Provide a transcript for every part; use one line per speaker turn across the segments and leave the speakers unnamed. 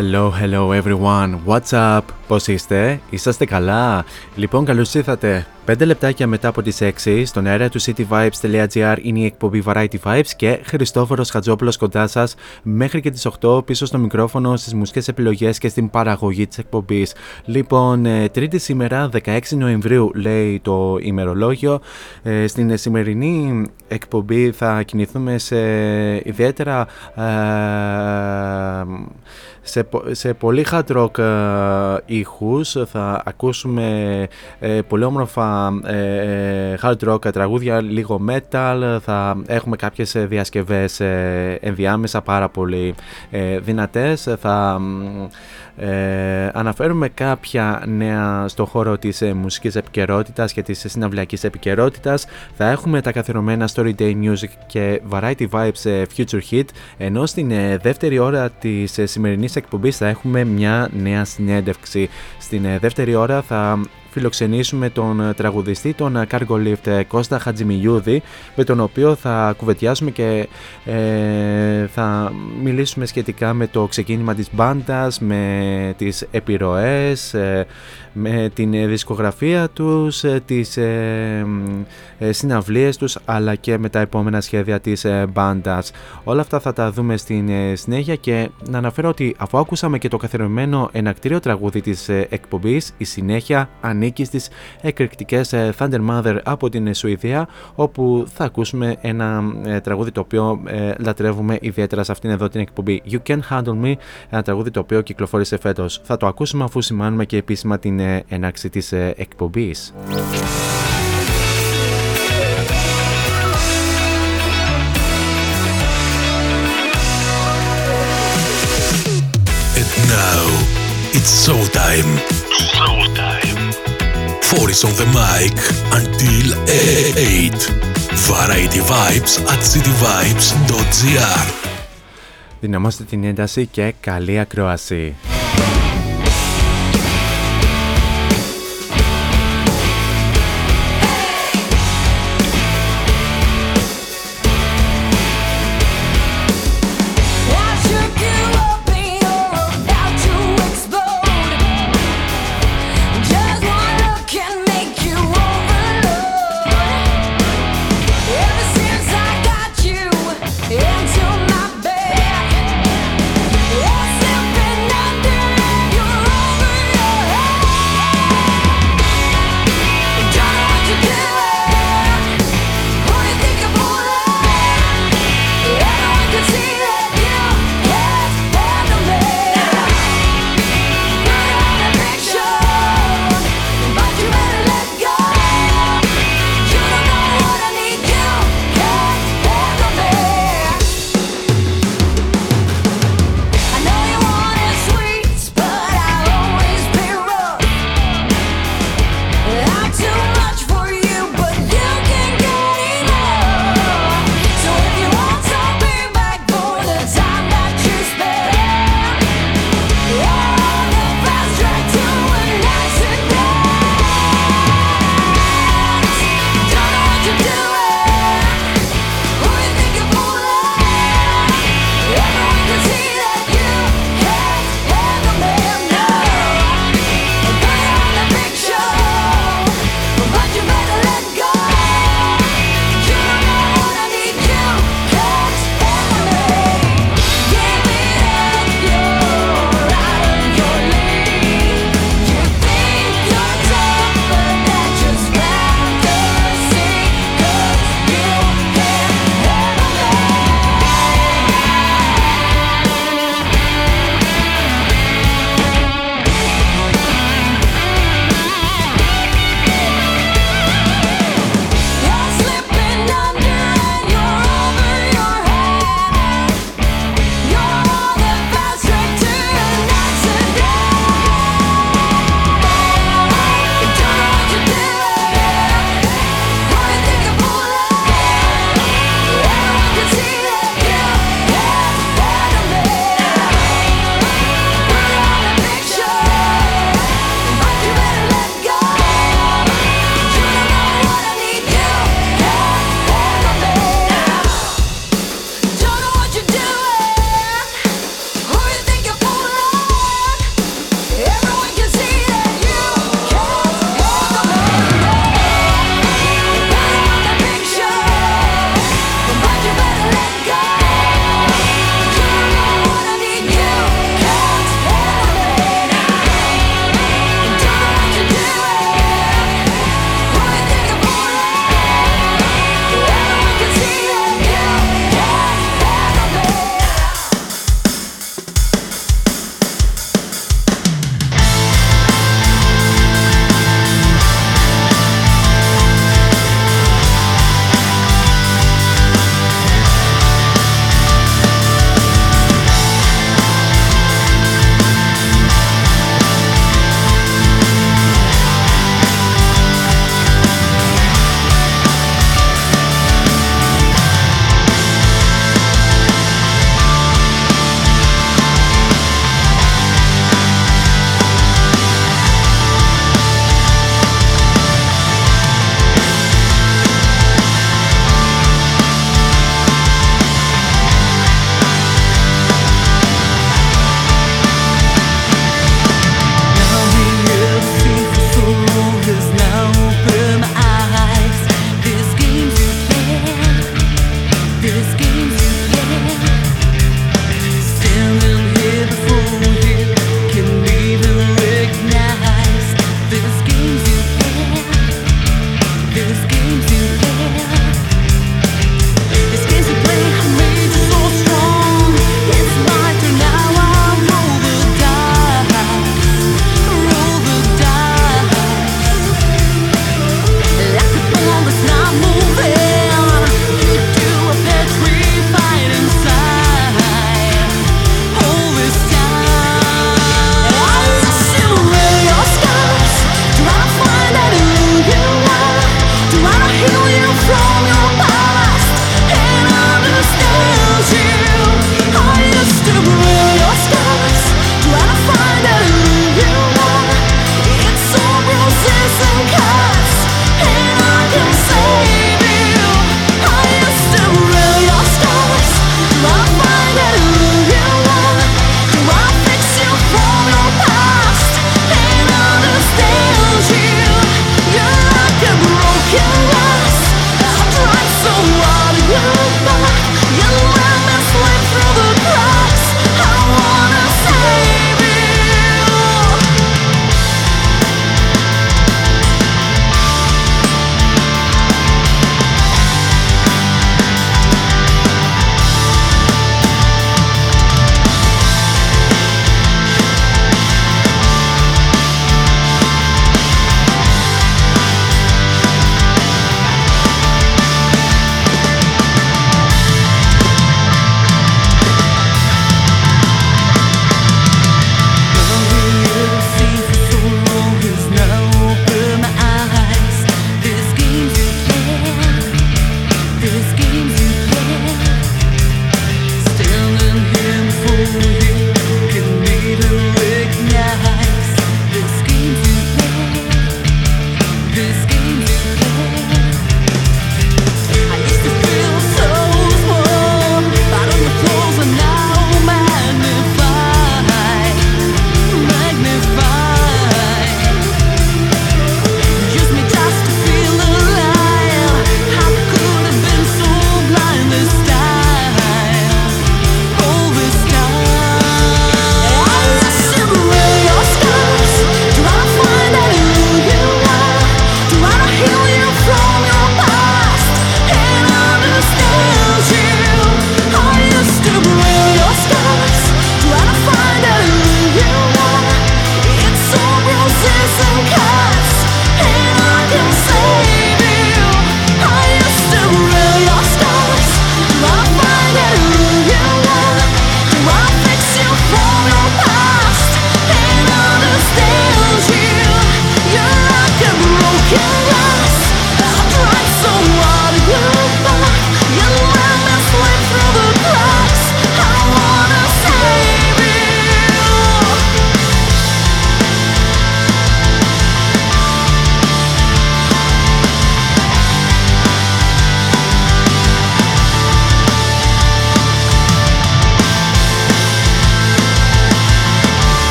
Hello, hello everyone. What's up? Πώς είστε; Είσαστε καλά; Λοιπόν, καλώς ήρθατε. 5 λεπτάκια μετά από τις 6 στον αέρα του cityvibes.gr είναι η εκπομπή Variety Vibes και Χριστόφορος Χατζόπουλος κοντά σας μέχρι και τις 8 πίσω στο μικρόφωνο στις μουσικές επιλογές και στην παραγωγή της εκπομπής. Λοιπόν, ε, τρίτη σήμερα 16 Νοεμβρίου λέει το ημερολόγιο. Ε, στην σημερινή εκπομπή θα κινηθούμε σε ιδιαίτερα ε, σε, πο- σε πολύ hard rock ε, ήχους θα ακούσουμε ε, πολύ όμορφα ε, hard rock τραγούδια, λίγο metal θα έχουμε κάποιες ε, διασκευές ε, ενδιάμεσα πάρα πολύ ε, δυνατές θα μ, ε, αναφέρουμε κάποια νέα στο χώρο της ε, μουσικής επικαιρότητας και της συναυλιακής επικαιρότητας. Θα έχουμε τα καθιερωμένα Story Day Music και Variety Vibes ε, Future Hit, ενώ στην ε, δεύτερη ώρα της ε, σημερινής εκπομπής θα έχουμε μια νέα συνέντευξη. Στην ε, δεύτερη ώρα θα φιλοξενήσουμε τον ε, τραγουδιστή, τον ε, Cargo Lift ε, Κώστα Χατζημιλιούδη, με τον οποίο θα κουβεντιάσουμε και ε, θα μιλήσουμε σχετικά με το ξεκίνημα της μπάντας, με τις επιρροές, ε, με την ε, δισκογραφία τους, ε, τις ε, μ, ε, συναυλίες τους, αλλά και με τα επόμενα σχέδια της ε, μπάντας. Όλα αυτά θα τα δούμε στην ε, συνέχεια και να αναφέρω ότι αφού ακούσαμε και το καθιερωμένο ενακτήριο τραγούδι της ε, εκπομπής, η συνέχεια ανήκει στις εκρηκτικές ε, Thunder Mother από την ε, Σουηδία, όπου θα ακούσουμε ένα ε, τραγούδι το οποίο ε, λατρεύουμε ιδιαίτερα σε αυτήν εδώ την εκπομπή. You Can Handle Me, ένα τραγούδι το οποίο κυκλοφόρησε φέτος. Θα το ακούσουμε αφού σημάνουμε και επίσημα την ε, έναρξη της ε, εκπομπής.
And now it's showtime. Showtime. Four is on the mic until 8.
Variety Vibes at cityvibes.gr
Δυναμώστε την ένταση και καλή ακρόαση.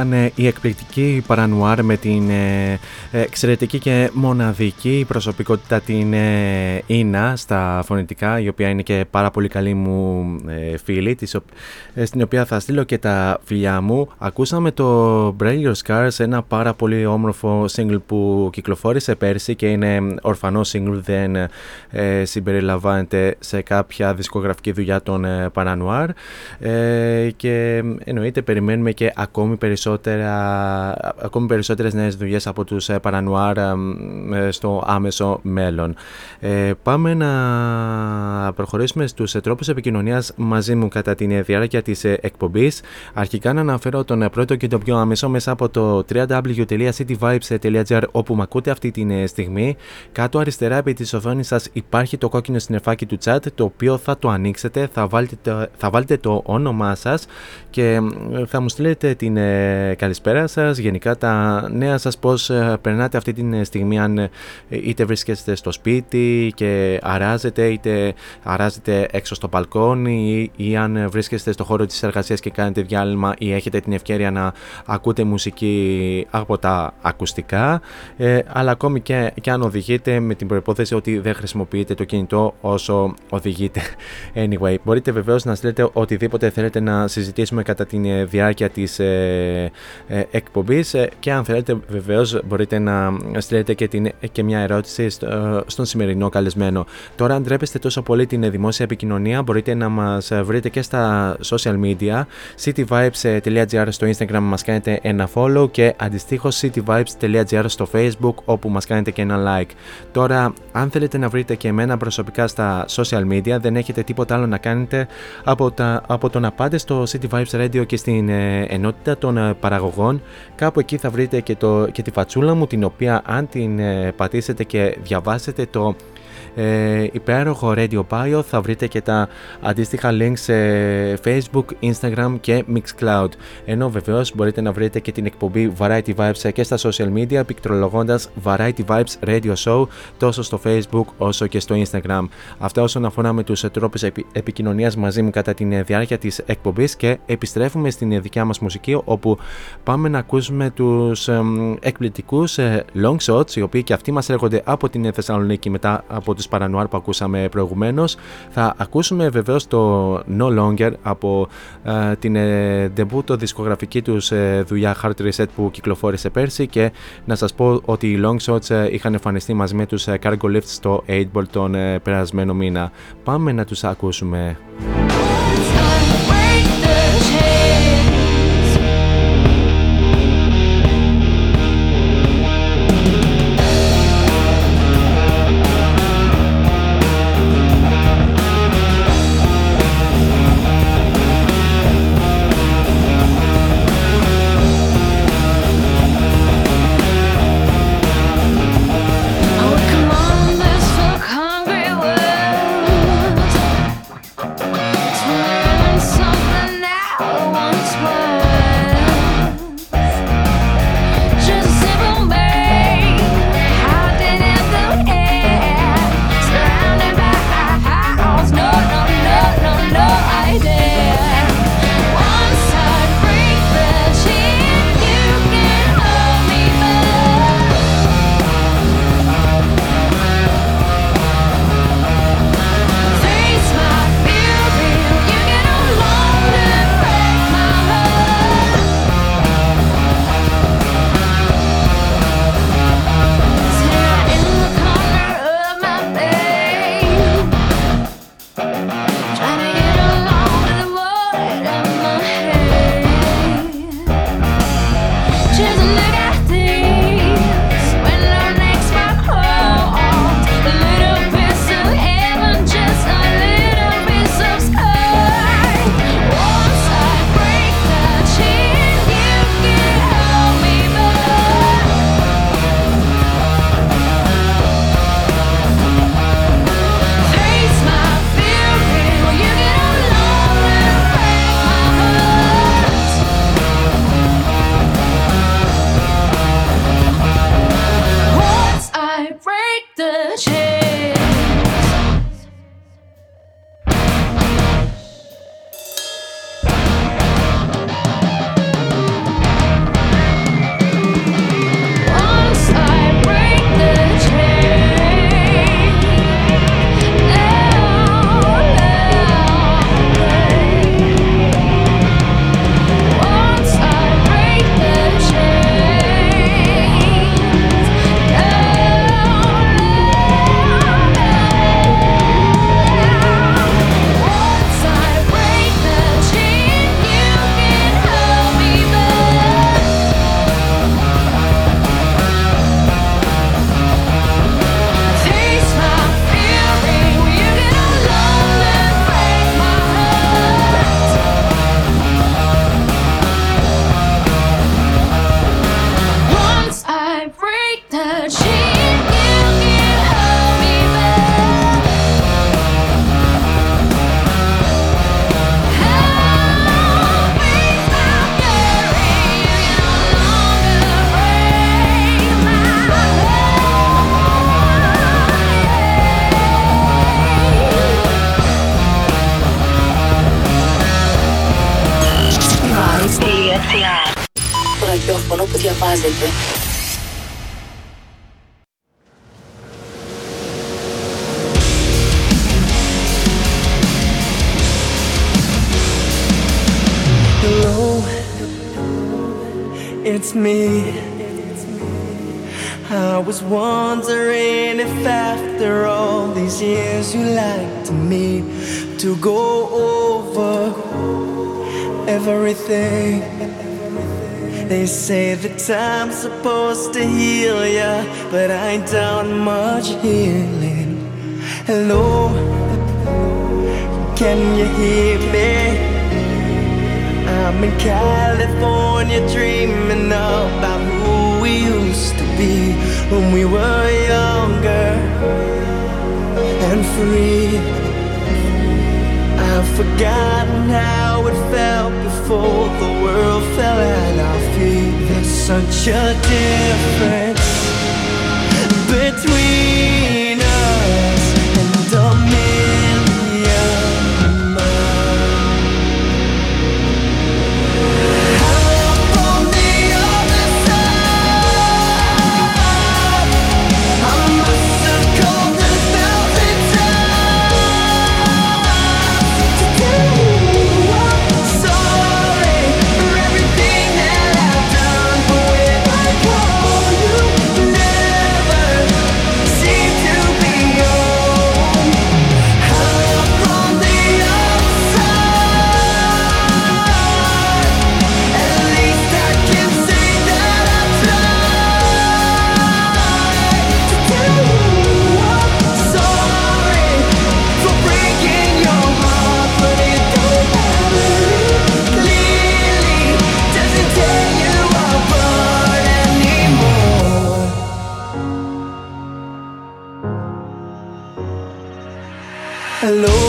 Ήταν ε, η εκπληκτική παρανουάρ με την ε, εξαιρετική και μοναδική προσωπικότητα την ε, Ίνα στα φωνητικά, η οποία είναι και πάρα πολύ καλή μου φίλη, στην οποία θα στείλω και τα φιλιά μου. Ακούσαμε το Braille Your Scars, ένα πάρα πολύ όμορφο single που κυκλοφόρησε πέρσι και είναι ορφανό single, δεν συμπεριλαμβάνεται σε κάποια δισκογραφική δουλειά των Παρανουάρ και εννοείται περιμένουμε και ακόμη περισσότερο περισσότερα, ακόμη περισσότερες νέες δουλειές από τους ε, Παρανουάρ ε, στο άμεσο μέλλον. Ε, πάμε να προχωρήσουμε στους τρόπους επικοινωνίας μαζί μου κατά την διάρκεια της εκπομπής. Αρχικά να αναφέρω τον πρώτο και το πιο άμεσο μέσα από το www.cityvibes.gr όπου με ακούτε αυτή τη στιγμή. Κάτω αριστερά επί της οθόνης σας υπάρχει το κόκκινο συννεφάκι του chat το οποίο θα το ανοίξετε, θα βάλετε θα βάλετε το όνομά σας και θα μου στείλετε την καλησπέρα σας, γενικά τα νέα σας πώς ε, περνάτε αυτή τη στιγμή αν ε, είτε βρίσκεστε στο σπίτι και αράζετε είτε αράζετε έξω στο μπαλκόνι ή, ή αν βρίσκεστε στο χώρο της εργασίας και κάνετε διάλειμμα ή έχετε την ευκαιρία να ακούτε μουσική από τα ακουστικά. Ε, αλλά ακόμη και, και αν οδηγείτε με την προπόθεση ότι δεν χρησιμοποιείτε το κινητό όσο οδηγείτε. Anyway μπορείτε βεβαίως να στείλετε οτιδήποτε θέλετε να συζητήσουμε κατά τη διάρκεια της ε, εκπομπής. Ε, και αν θέλετε βεβαίως μπορείτε να στείλετε και, την, και μια ερώτηση στον σημερινό καλεσμένο. Τώρα αν ντρέπεστε τόσο πολύ την δημόσια επικοινωνία μπορείτε να μας βρείτε και στα social media cityvibes.gr στο instagram μας κάνετε ένα follow και αντιστοίχως cityvibes.gr στο facebook όπου μας κάνετε και ένα like. Τώρα αν θέλετε να βρείτε και εμένα προσωπικά στα social media δεν έχετε τίποτα άλλο να κάνετε από, τα, από το να πάτε στο City Vibes Radio και στην ε, ενότητα των παραγωγών. Κάπου εκεί θα βρείτε και, το, και τη φατσούλα μου την οποία αν την ε, πατήσετε και διαβάσετε το ε, υπέροχο Radio Bio θα βρείτε και τα αντίστοιχα links σε Facebook, Instagram και Mixcloud. Ενώ βεβαίως μπορείτε να βρείτε και την εκπομπή Variety Vibes και στα social media πληκτρολογώντα Variety Vibes Radio Show τόσο στο Facebook όσο και στο Instagram. Αυτά όσον αφορά με τους τρόπους επι- επικοινωνίας μαζί μου κατά τη διάρκεια της εκπομπής και επιστρέφουμε στην δικιά μας μουσική όπου πάμε να ακούσουμε τους εκπληκτικούς ε, long shots οι οποίοι και αυτοί μας έρχονται από την Θεσσαλονίκη μετά από του Παρανουάρ που ακούσαμε προηγουμένως. Θα ακούσουμε βεβαίως το No Longer από ε, την ε, debut δισκογραφική τους ε, δουλειά Hard Reset που κυκλοφόρησε πέρσι και να σας πω ότι οι Long Shots ε, είχαν εμφανιστεί μαζί με τους ε, Cargo Lifts στο 8 Ball τον περασμένο μήνα. Πάμε να τους ακούσουμε. ραδιόφωνο που διαβάζετε. Hello, it's me.
I was wondering if after all these years you liked me to go over everything.
I'm supposed to heal ya, but I don't much healing. Hello, can you hear me? I'm in California dreaming about who we used to be when we were younger and free. I've forgotten how it felt before the world fell at our feet. There's such a difference between Hello,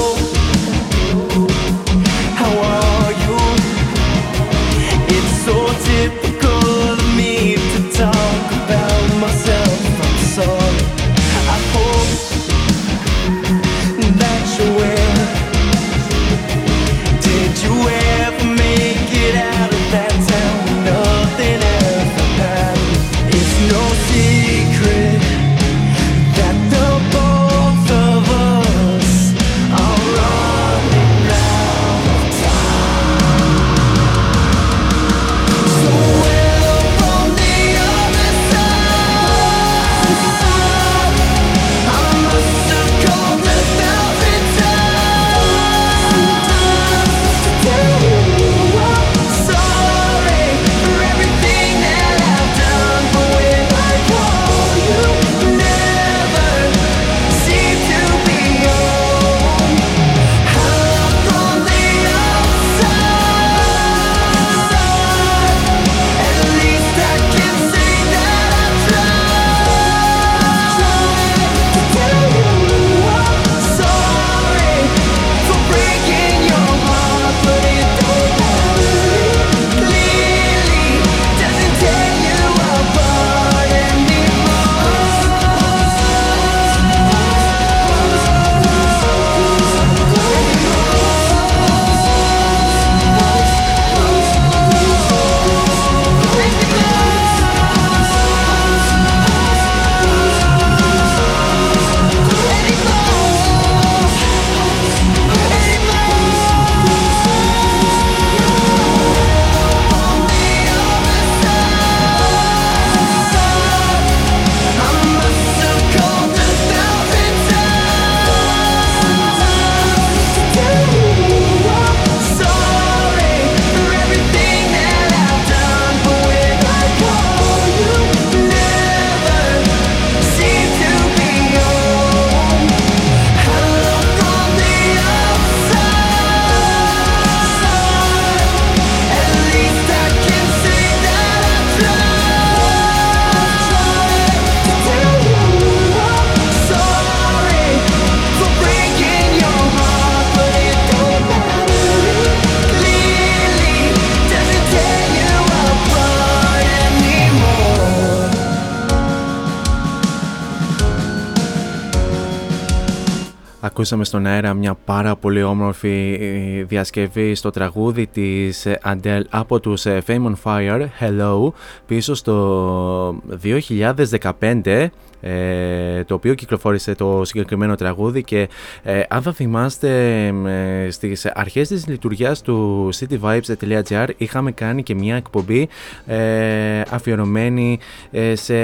Ακούσαμε στον αέρα μια πάρα πολύ όμορφη ε, διασκευή στο τραγούδι της ε, Adele από τους ε, Fame on Fire, Hello, πίσω στο 2015 ε, το οποίο κυκλοφόρησε το συγκεκριμένο τραγούδι και ε, αν θα θυμάστε ε, στις αρχές της λειτουργίας του cityvibes.gr είχαμε κάνει και μια εκπομπή ε, αφιερωμένη ε, σε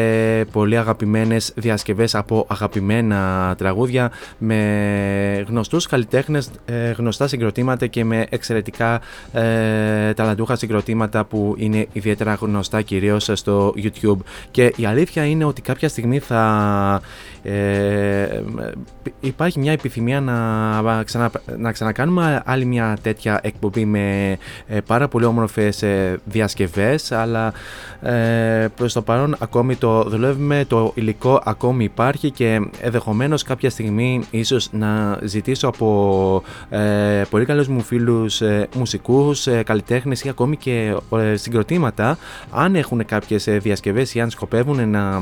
πολύ αγαπημένες διασκευές από αγαπημένα τραγούδια με γνωστούς καλλιτέχνες, ε, γνωστά συγκροτήματα και με εξαιρετικά ε, ταλαντούχα συγκροτήματα που είναι ιδιαίτερα γνωστά κυρίως στο YouTube. Και η αλήθεια είναι ότι κάποια στιγμή θα ε, υπάρχει μια επιθυμία να, ξανα, να ξανακάνουμε άλλη μια τέτοια εκπομπή με ε, πάρα πολύ όμορφες ε, διασκευές αλλά ε, προς το παρόν ακόμη το δουλεύουμε, το υλικό ακόμη υπάρχει και ενδεχομένως κάποια στιγμή ίσως να ζητήσω από ε, πολύ καλούς μου φίλους ε, μουσικούς, ε, καλλιτέχνες ή ακόμη και ε, συγκροτήματα αν έχουν κάποιες διασκευές ή αν σκοπεύουν να,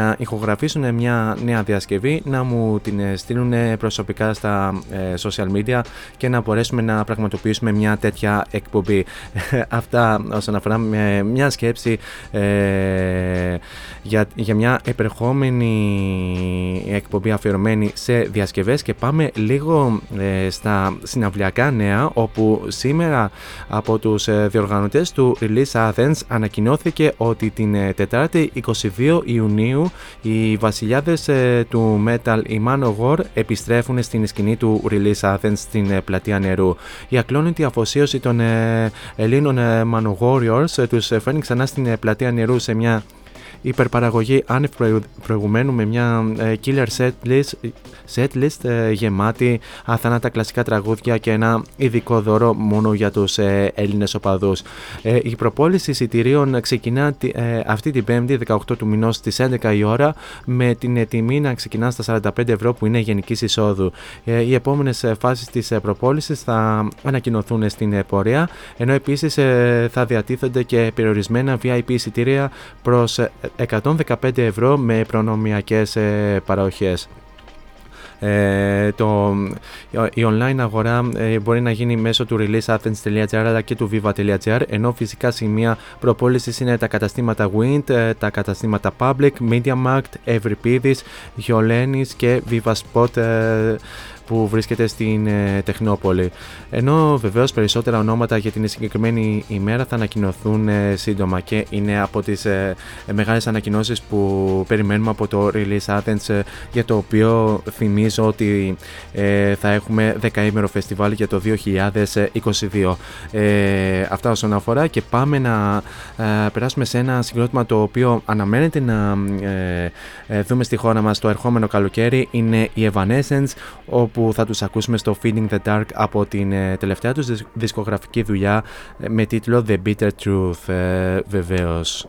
να ηχογραφήσουν μια νέα διασκευή να μου την στείλουν προσωπικά στα social media και να μπορέσουμε να πραγματοποιήσουμε μια τέτοια εκπομπή. Αυτά όσον αφορά μια σκέψη ε, για, για μια επερχόμενη εκπομπή αφιερωμένη σε διασκευές και πάμε λίγο ε, στα συναυλιακά νέα όπου σήμερα από τους ε, διοργανωτές του Release Athens ανακοινώθηκε ότι την Τετάρτη 22 Ιουνίου οι βασιλιάδες του Metal η Manowar επιστρέφουν στην σκηνή του Release Athens στην πλατεία νερού. Η ακλόνητη αφοσίωση των Ελλήνων Manowar τους φέρνει ξανά στην πλατεία νερού σε μια υπερπαραγωγή άνευ προηγουμένου με μια ε, killer set list, set list ε, γεμάτη αθανάτα κλασικά τραγούδια και ένα ειδικό δώρο μόνο για τους ε, Έλληνες οπαδούς. Η προπόληση εισιτηρίων ξεκινά αυτή την 5η 18 του μηνός στις 11 η ώρα με την τιμή να ξεκινά στα 45 ευρώ που είναι γενικής εισόδου. Οι επόμενες φάσεις της προπόλησης θα ανακοινωθούν στην πορεία ενώ επίσης θα διατίθενται και περιορισμένα VIP εισιτήρια προς 115 ευρώ με προνομιακές ε, παροχές. Ε, το, η online αγορά ε, μπορεί να γίνει μέσω του releaseathens.gr αλλά και του viva.gr ενώ φυσικά σημεία προπόλησης είναι τα καταστήματα Wind, ε, τα καταστήματα Public, MediaMarkt, Everypedia, Hyolenis και Viva Spot ε, που βρίσκεται στην ε, Τεχνόπολη. Ενώ βεβαίως περισσότερα ονόματα για την συγκεκριμένη ημέρα θα ανακοινωθούν ε, σύντομα και είναι από τις ε, μεγάλες ανακοινώσεις που περιμένουμε από το Release Athens ε, για το οποίο θυμίζω ότι ε, θα έχουμε δεκαήμερο φεστιβάλ για το 2022. Ε, αυτά όσον αφορά και πάμε να περάσουμε σε ένα συγκρότημα το οποίο αναμένεται να δούμε στη χώρα μας το ερχόμενο καλοκαίρι είναι η Evanescence όπου που θα τους ακούσουμε στο Feeding the Dark από την ε, τελευταία τους δισκογραφική δουλειά ε, με τίτλο The Bitter Truth ε, βεβαίως.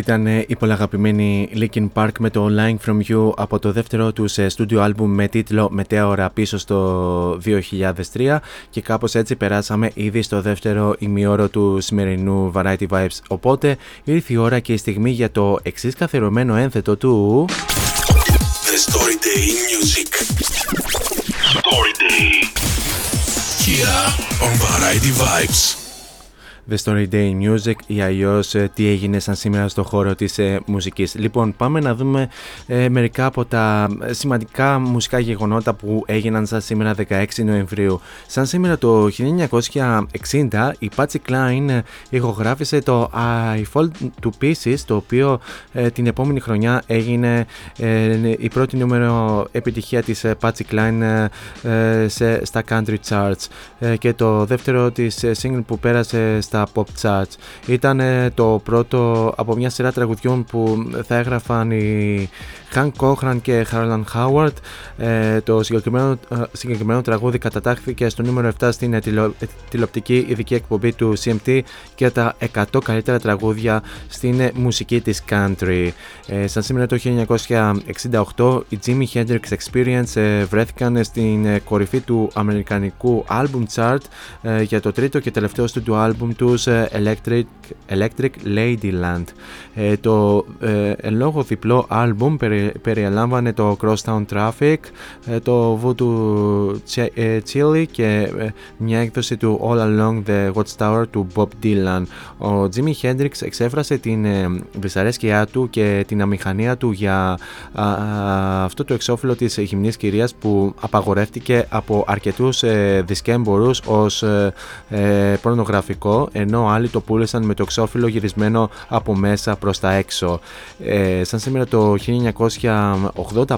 Ήταν ε, η πολλαγαπημένη Linkin Park με το Lying From You από το δεύτερο τους σε στούντιο άλμπουμ με τίτλο Μετέωρα πίσω στο 2003 και κάπως έτσι περάσαμε ήδη στο δεύτερο ημιώρο του σημερινού Variety Vibes οπότε ήρθε η ώρα και η στιγμή για το εξής καθιερωμένο ένθετο του...
The Story Day Music. Story Day. Here on Variety Vibes.
The Story Day Music ή αλλιώς τι έγινε σαν σήμερα στο χώρο της ε, μουσικής. Λοιπόν, πάμε να δούμε ε, μερικά από τα ε, σημαντικά μουσικά γεγονότα που έγιναν σαν σήμερα 16 Νοεμβρίου. Σαν σήμερα το 1960 η Patsy Cline ε, ηχογράφησε το I Fall to Pieces το οποίο ε, την επόμενη χρονιά έγινε ε, η πρώτη νούμερο επιτυχία της ε, Patsy Cline ε, σε, στα country charts ε, και το δεύτερο της ε, single που πέρασε στα pop charts. Ήταν ε, το πρώτο από μια σειρά τραγουδιών που θα έγραφαν οι Hank Cochran και Harlan Howard. Ε, το συγκεκριμένο, ε, συγκεκριμένο τραγούδι κατατάχθηκε στο νούμερο 7 στην ε, τηλεο- ε, τηλεοπτική ειδική εκπομπή του CMT και τα 100 καλύτερα τραγούδια στην ε, μουσική της country. Ε, σαν σήμερα το 1968 οι Jimi Hendrix Experience ε, βρέθηκαν στην ε, κορυφή του αμερικανικού album chart ε, για το τρίτο και τελευταίο του album τους ε, Electric, Electric Ladyland. Ε, το ε, εν λόγω διπλό album περι, περιελάμβανε το Crosstown Traffic, ε, το Voodoo Ch- ε, Chili και ε, μια έκδοση του All Along the Watchtower του Bob Dylan. Ο Jimi Hendrix εξέφρασε την ε, δυσαρέσκειά του και την αμηχανία του για α, α, αυτό το εξώφυλλο της γυμνής κυρίας που απαγορεύτηκε από αρκετούς ε, δισκέμπορους ως ε, ε, πορνογραφικό ενώ άλλοι το πούλησαν με το εξώφυλλο γυρισμένο από μέσα προς τα έξω. Ε, σαν σήμερα το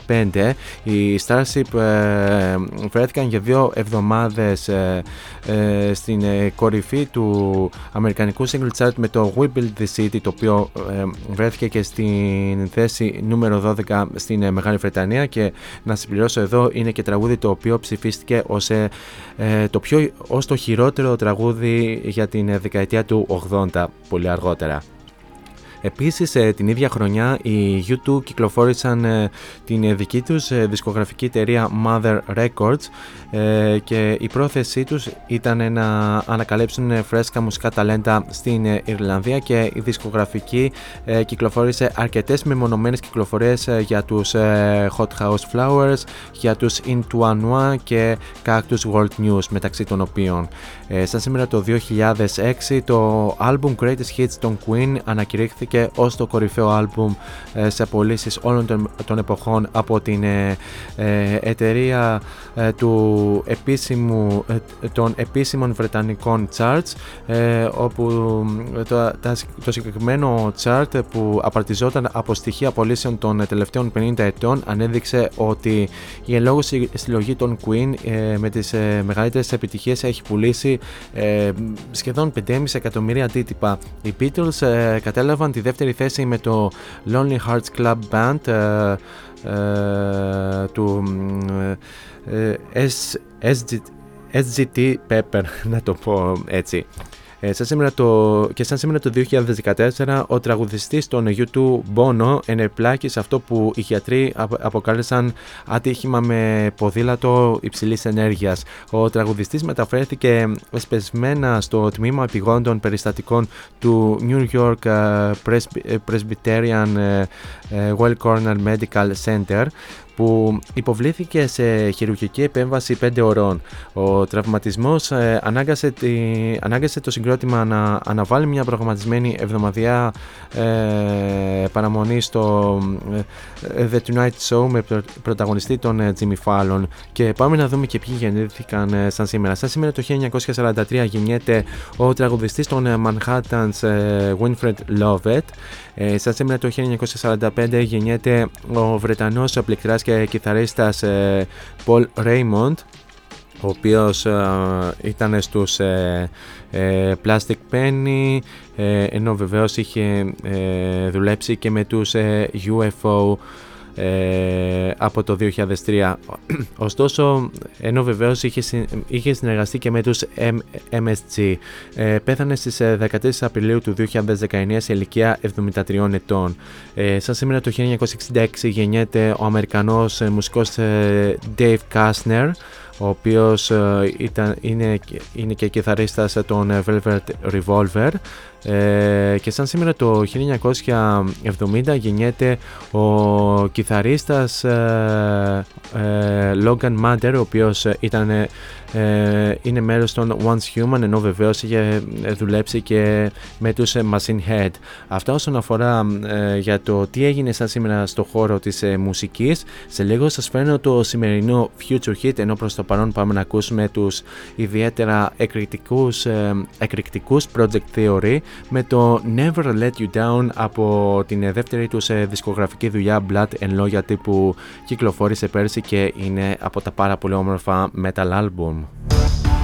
1985 οι Starship ε, βρέθηκαν για δύο εβδομάδες ε, ε, στην ε, κορυφή του αμερικανικού single chart με το We Build the City το οποίο ε, βρέθηκε και στην θέση νούμερο 12 στην ε, Μεγάλη Βρετανία και να συμπληρώσω εδώ είναι και τραγούδι το οποίο ψηφίστηκε ως, ε, ε, το, πιο, ως το χειρότερο τραγούδι για την ε, δεκαετία του 80 πολύ αργότερα. Επίσης ε, την ίδια χρονιά οι U2 κυκλοφόρησαν ε, την ε, δική τους δισκογραφική εταιρεία Mother Records και η πρόθεσή τους ήταν να ανακαλύψουν φρέσκα μουσικά ταλέντα στην Ιρλανδία και η δισκογραφική κυκλοφόρησε αρκετές μεμονωμένες κυκλοφορίες για τους Hot House Flowers, για τους Into Anua και Cactus World News μεταξύ των οποίων. Σαν σήμερα το 2006 το album Greatest Hits των Queen ανακηρύχθηκε και ως το κορυφαίο άλμπουμ ε, σε πωλήσει όλων των, των, εποχών από την ε, ε, εταιρεία του επίσημου, των επίσημων βρετανικών charts όπου το, το συγκεκριμένο chart που απαρτιζόταν από στοιχεία πωλήσεων των τελευταίων 50 ετών ανέδειξε ότι η εν λόγω συλλογή των Queen με τις μεγαλύτερες επιτυχίες έχει πουλήσει σχεδόν 5,5 εκατομμύρια αντίτυπα. Οι Beatles κατέλαβαν τη δεύτερη θέση με το Lonely Hearts Club Band ε, ε, του ε, SGT Pepper, να το πω έτσι. Ε, σαν σήμερα το, και σαν σήμερα το 2014, ο τραγουδιστής των YouTube Bono ενεπλάκη σε αυτό που οι γιατροί αποκάλεσαν ατύχημα με ποδήλατο υψηλής ενέργειας. Ο τραγουδιστής μεταφέρθηκε εσπεσμένα στο τμήμα επιγόντων περιστατικών του New York ε, ε, Presbyterian Well Corner Medical Center που υποβλήθηκε σε χειρουργική επέμβαση 5 ώρων. Ο τραυματισμός ε, ανάγκασε, τη, ανάγκασε το συγκρότημα να αναβάλει μια προγραμματισμένη εβδομαδιά ε, παραμονή στο ε, The Tonight Show με πρωταγωνιστή τον ε, Jimmy Fallon και πάμε να δούμε και ποιοι γεννήθηκαν ε, σαν σήμερα. Σαν σήμερα το 1943 γεννιέται ο τραγουδιστής των Manhattans Winfred Lovett ε, σαν σήμερα το 1945 γεννιέται ο Βρετανός πληκτράς και κιθαρίστας ε, Paul Raymond ο οποίος ε, ήταν στους ε, ε, Plastic Penny ενώ βεβαίως είχε δουλέψει και με τους UFO ε, από το 2003. Ωστόσο, ενώ βεβαίως είχε, είχε συνεργαστεί και με τους MSG, ε, πέθανε στις 14 ε, Απριλίου του 2019 σε ηλικία 73 ετών. Ε, σαν σήμερα το 1966 γεννιέται ο Αμερικανός ε, μουσικός Dave Kastner, ο οποίος ήταν, είναι, είναι και κιθαρίστας των Velvet Revolver ε, και σαν σήμερα το 1970 γεννιέται ο κιθαρίστας ε, ε, Logan Matter ο οποίος ήταν ε, είναι μέρος των Once Human ενώ βεβαίως είχε δουλέψει και με τους Machine Head. Αυτά όσον αφορά ε, για το τι έγινε σαν σήμερα στο χώρο της ε, μουσικής σε λίγο σας φέρνω το σημερινό Future Hit ενώ προς το παρόν πάμε να ακούσουμε τους ιδιαίτερα εκρηκτικούς, εκρηκτικούς Project Theory με το Never Let You Down από την δεύτερη τους δισκογραφική δουλειά Blood and Loyalty που κυκλοφόρησε πέρσι και είναι από τα πάρα πολύ όμορφα metal album.
Welcome.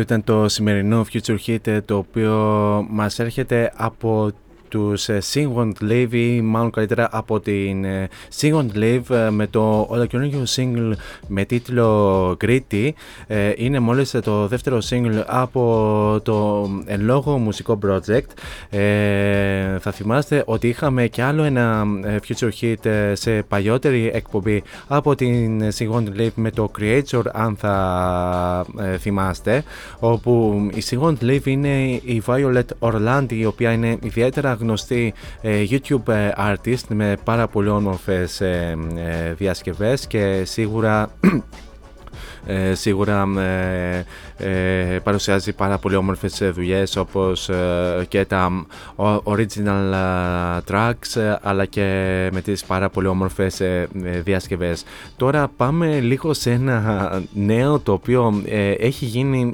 Αυτό ήταν το σημερινό Future Hit ε, το οποίο μας έρχεται από τους ε, Sing Live ή μάλλον καλύτερα από την ε, Sing Live ε, με το ολοκληρωτικό single με τίτλο Gritty. Ε, είναι μόλις το δεύτερο single από το εν λόγω μουσικό project. Ε, θα θυμάστε ότι είχαμε και άλλο ένα ε, Future Hit ε, σε παλιότερη εκπομπή από την Sing Live με το Creator αν θα ε, θυμάστε όπου η Sing Live είναι η Violet Orlandi η οποία είναι ιδιαίτερα γνωστή ε, YouTube ε, artist με πάρα πολύ όμορφες ε, ε, διασκευές και σίγουρα ε, σίγουρα ε, ε, παρουσιάζει πάρα πολύ όμορφες ε, δουλειές όπως ε, και τα ο- original ε, tracks ε, αλλά και με τις πάρα πολύ όμορφες ε, ε, διασκευές. Τώρα πάμε λίγο σε ένα νέο το οποίο ε, έχει, γίνει,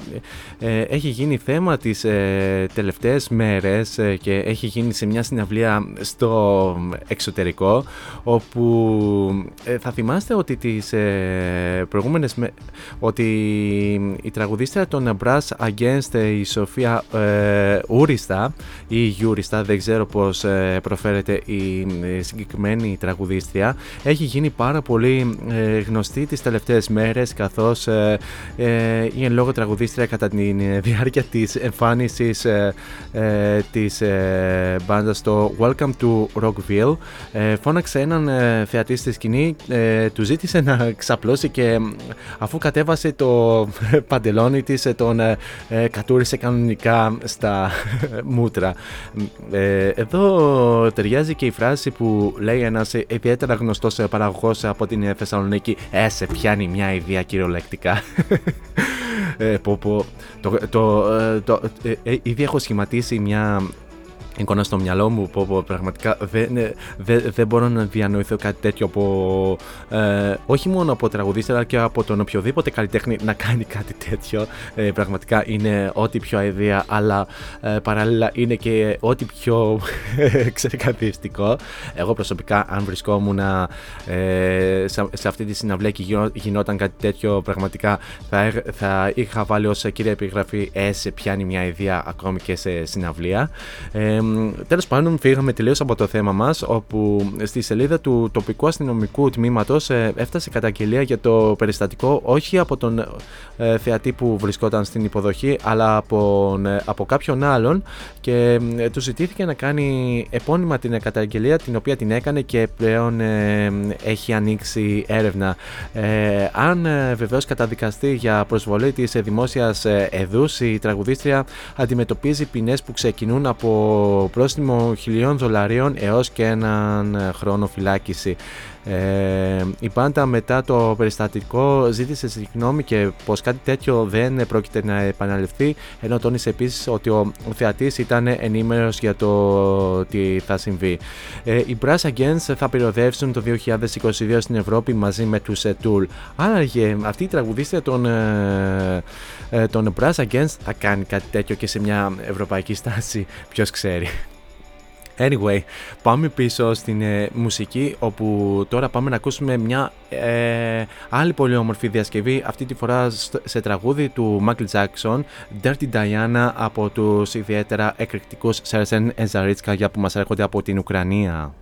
ε, έχει γίνει θέμα τις ε, τελευταίες μέρες ε, και έχει γίνει σε μια συναυλία στο εξωτερικό όπου ε, θα θυμάστε ότι τις ε, προηγούμενες με- ότι η τραγουδίστρια των Brass Against η Σοφία ε, Ούριστα ή Γιούριστα δεν ξέρω πως ε, προφέρεται η ε, συγκεκριμένη τραγουδίστρια. Έχει γίνει πάρα πολύ ε, γνωστή τις τελευταίες μέρες καθώς ε, ε, η εν λόγω τραγουδίστρια κατά τη διάρκεια της εμφάνισης ε, ε, της ε, μπάντας στο Welcome to Rockville. Ε, φώναξε έναν ε, θεατή στη σκηνή ε, του ζήτησε να ξαπλώσει και αφού κατέβασε το παντελόνι της, ε, τον ε, ε, κατούρισε κανονικά στα μούτρα. Ε, εδώ ταιριάζει και η φράση που λέει ένας ιδιαίτερα γνωστός ε, παραγωγός από την ε, Θεσσαλονίκη «Ε, σε πιάνει μια ιδέα κυριολεκτικά». Ε, πω, πω. Το, το, ε, το, ε, ε, ήδη έχω σχηματίσει μια εικόνα στο μυαλό μου που, που πραγματικά δεν, ε, δεν, δεν μπορώ να διανοηθώ κάτι τέτοιο από ε, όχι μόνο από τραγουδίστρια αλλά και από τον οποιοδήποτε καλλιτέχνη να κάνει κάτι τέτοιο. Ε, πραγματικά είναι ό,τι πιο αηδία αλλά ε, παράλληλα είναι και ό,τι πιο ξεκαθιστικό εγώ προσωπικά αν βρισκόμουν ε, σε, σε αυτή τη συναυλία και γινό- γινόταν κάτι τέτοιο πραγματικά θα, έχ- θα είχα βάλει ως κύρια επιγραφή ε, σε πιάνει μια ιδέα ακόμη και σε συναυλία. Ε, Τέλος πάντων, φύγαμε τελείως από το θέμα μας, όπου στη σελίδα του τοπικού αστυνομικού τμήματος έφτασε καταγγελία για το περιστατικό όχι από τον ε, θεατή που βρισκόταν στην υποδοχή, αλλά από, ε, από κάποιον άλλον και ε, του ζητήθηκε να κάνει επώνυμα την καταγγελία την οποία την έκανε και πλέον ε, έχει ανοίξει έρευνα. Ε, αν ε, βεβαίως καταδικαστεί για προσβολή της ε, δημόσιας ε, εδούς, η τραγουδίστρια αντιμετωπίζει ποινές που ξεκινούν από πρόστιμο χιλιών δολαρίων έως και έναν ε, χρόνο φυλάκιση. Ε, η πάντα μετά το περιστατικό ζήτησε συγγνώμη και πως κάτι τέτοιο δεν πρόκειται να επαναληφθεί ενώ τόνισε επίσης ότι ο, ο θεατής ήταν ενήμερος για το τι θα συμβεί. Ε, οι Brass Against θα πυροδεύσουν το 2022 στην Ευρώπη μαζί με τους ε, Tool. Άραγε αυτή η τραγουδίστρια των, ε, ε, των Brass Against θα κάνει κάτι τέτοιο και σε μια ευρωπαϊκή στάση, ποιος ξέρει. Anyway, πάμε πίσω στην ε, μουσική όπου τώρα πάμε να ακούσουμε μια ε, άλλη πολύ όμορφη διασκευή αυτή τη φορά στο- σε τραγούδι του Michael Jackson Dirty Diana από τους ιδιαίτερα εκρηκτικούς Σέρσεν Εζαρίτσκα για που μας έρχονται από την Ουκρανία.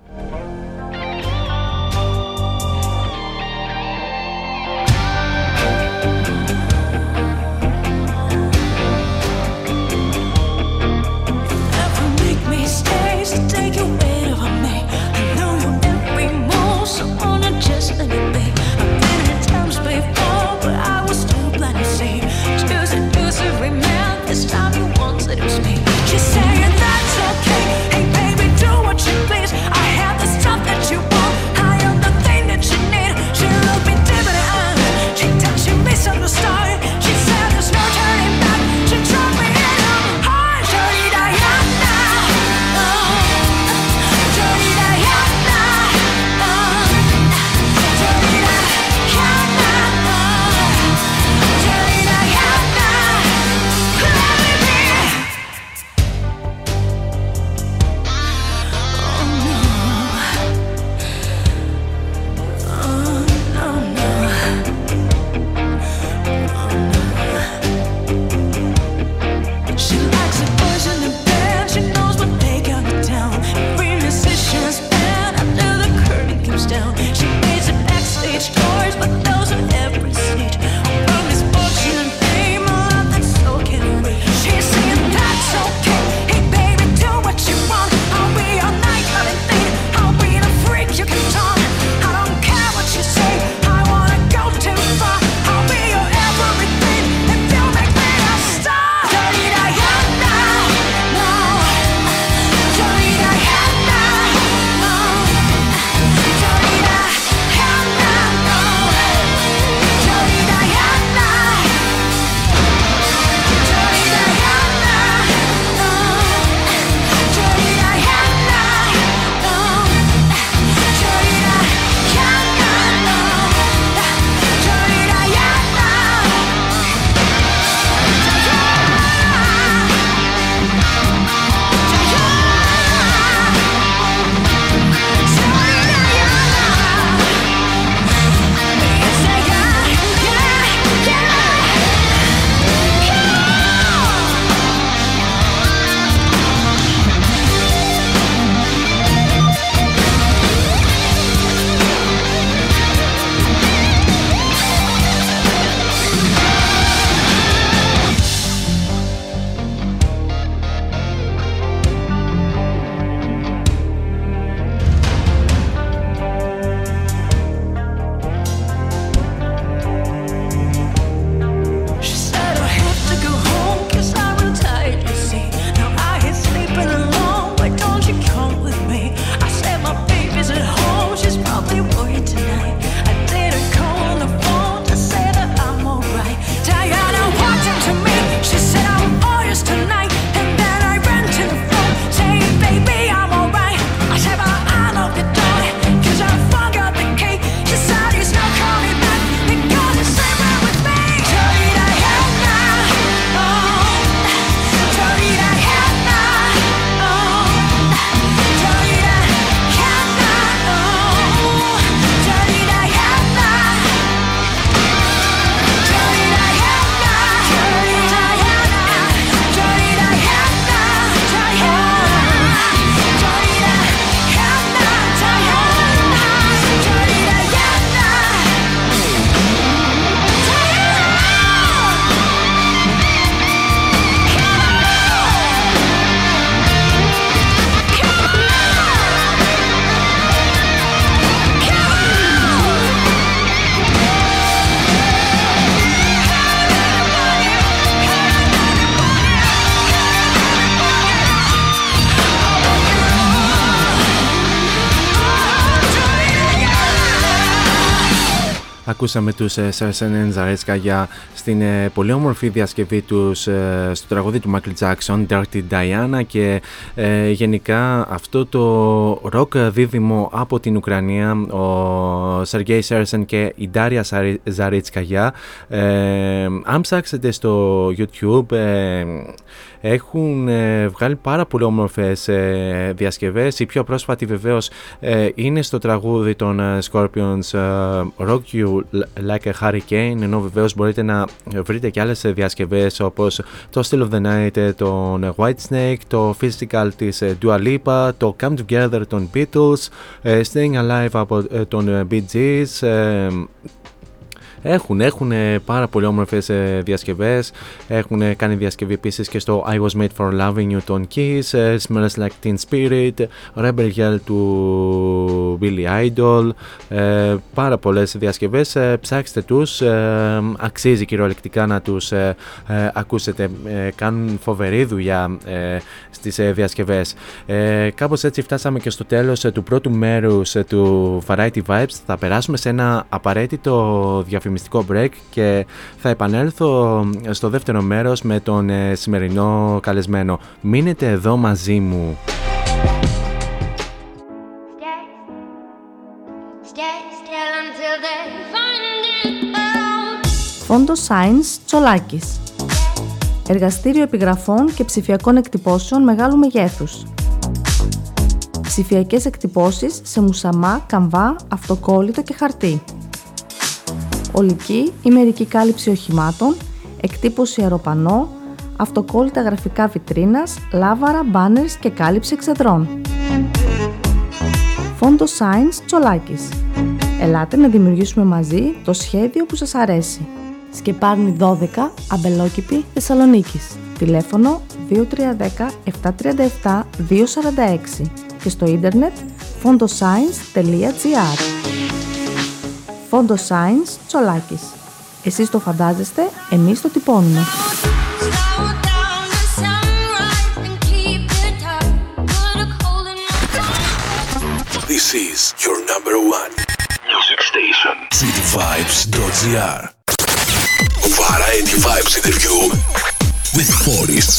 Ακούσαμε τους ε, Sarsen Zaretska για στην ε, πολύ όμορφη διασκευή τους ε, στο τραγούδι του Michael Jackson, Dirty Diana και ε, γενικά αυτό το rock δίδυμο από την Ουκρανία, ο Σεργέη Σέρσεν και η Ντάρια Ζαρίτσκαγιά. Ε, αν ψάξετε στο YouTube ε, έχουν ε, βγάλει πάρα πολύ όμορφες ε, διασκευές. Η πιο πρόσφατη βεβαίως ε, είναι στο τραγούδι των ε, Scorpions ε, Rock You Like a Hurricane ενώ βεβαίως μπορείτε να βρείτε και άλλες ε, διασκευές όπως το Still of the Night ε, των White Snake, το Physical της ε, Dua Lipa, το Come Together των Beatles, ε, Staying Alive από ε, των ε, Bee Gees, ε, έχουν, έχουν ε, πάρα πολύ όμορφες ε, διασκευές. Έχουν ε, κάνει διασκευή επίσης και στο I Was Made For Loving You των Kiss, ε, Smells Like Teen Spirit, Rebel Yell του Billy Idol. Ε, πάρα πολλές διασκευές. Ε, ψάξτε τους. Ε, αξίζει κυριολεκτικά να τους ε, ε, ακούσετε. Ε, κάνουν φοβερή δουλειά ε, στις ε, διασκευές. Ε, κάπως έτσι φτάσαμε και στο τέλος ε, του πρώτου μέρους ε, του Variety Vibes. Θα περάσουμε σε ένα απαραίτητο διαφημιστικό break και θα επανέλθω στο δεύτερο μέρος με τον ε, σημερινό καλεσμένο. Μείνετε εδώ μαζί μου.
Stay still until they find it out.
Φόντο Science Τσολάκης. Εργαστήριο επιγραφών και ψηφιακών εκτυπώσεων μεγάλου μεγέθους. Ψηφιακές εκτυπώσεις σε μουσαμά, καμβά, αυτοκόλλητο και χαρτί. Ολική ή μερική κάλυψη οχημάτων, εκτύπωση αεροπανό, αυτοκόλλητα γραφικά βιτρίνας, λάβαρα, μπάνερς και κάλυψη εξεδρών. Φόντο Science Τσολάκης. Ελάτε να δημιουργήσουμε μαζί το σχέδιο που σας αρέσει. Σκεπάρνη 12, Αμπελόκηπη, Θεσσαλονίκης. Τηλέφωνο 2310 737 246 και στο ίντερνετ fondoscience.gr Φόντο Science Τσολάκης. Εσείς το φαντάζεστε, εμείς το τυπώνουμε.
Slow down the sunrise and keep it tight. Put a cold in my
This is your number one music station. cityvibes.gr Variety Vibes interview with Boris.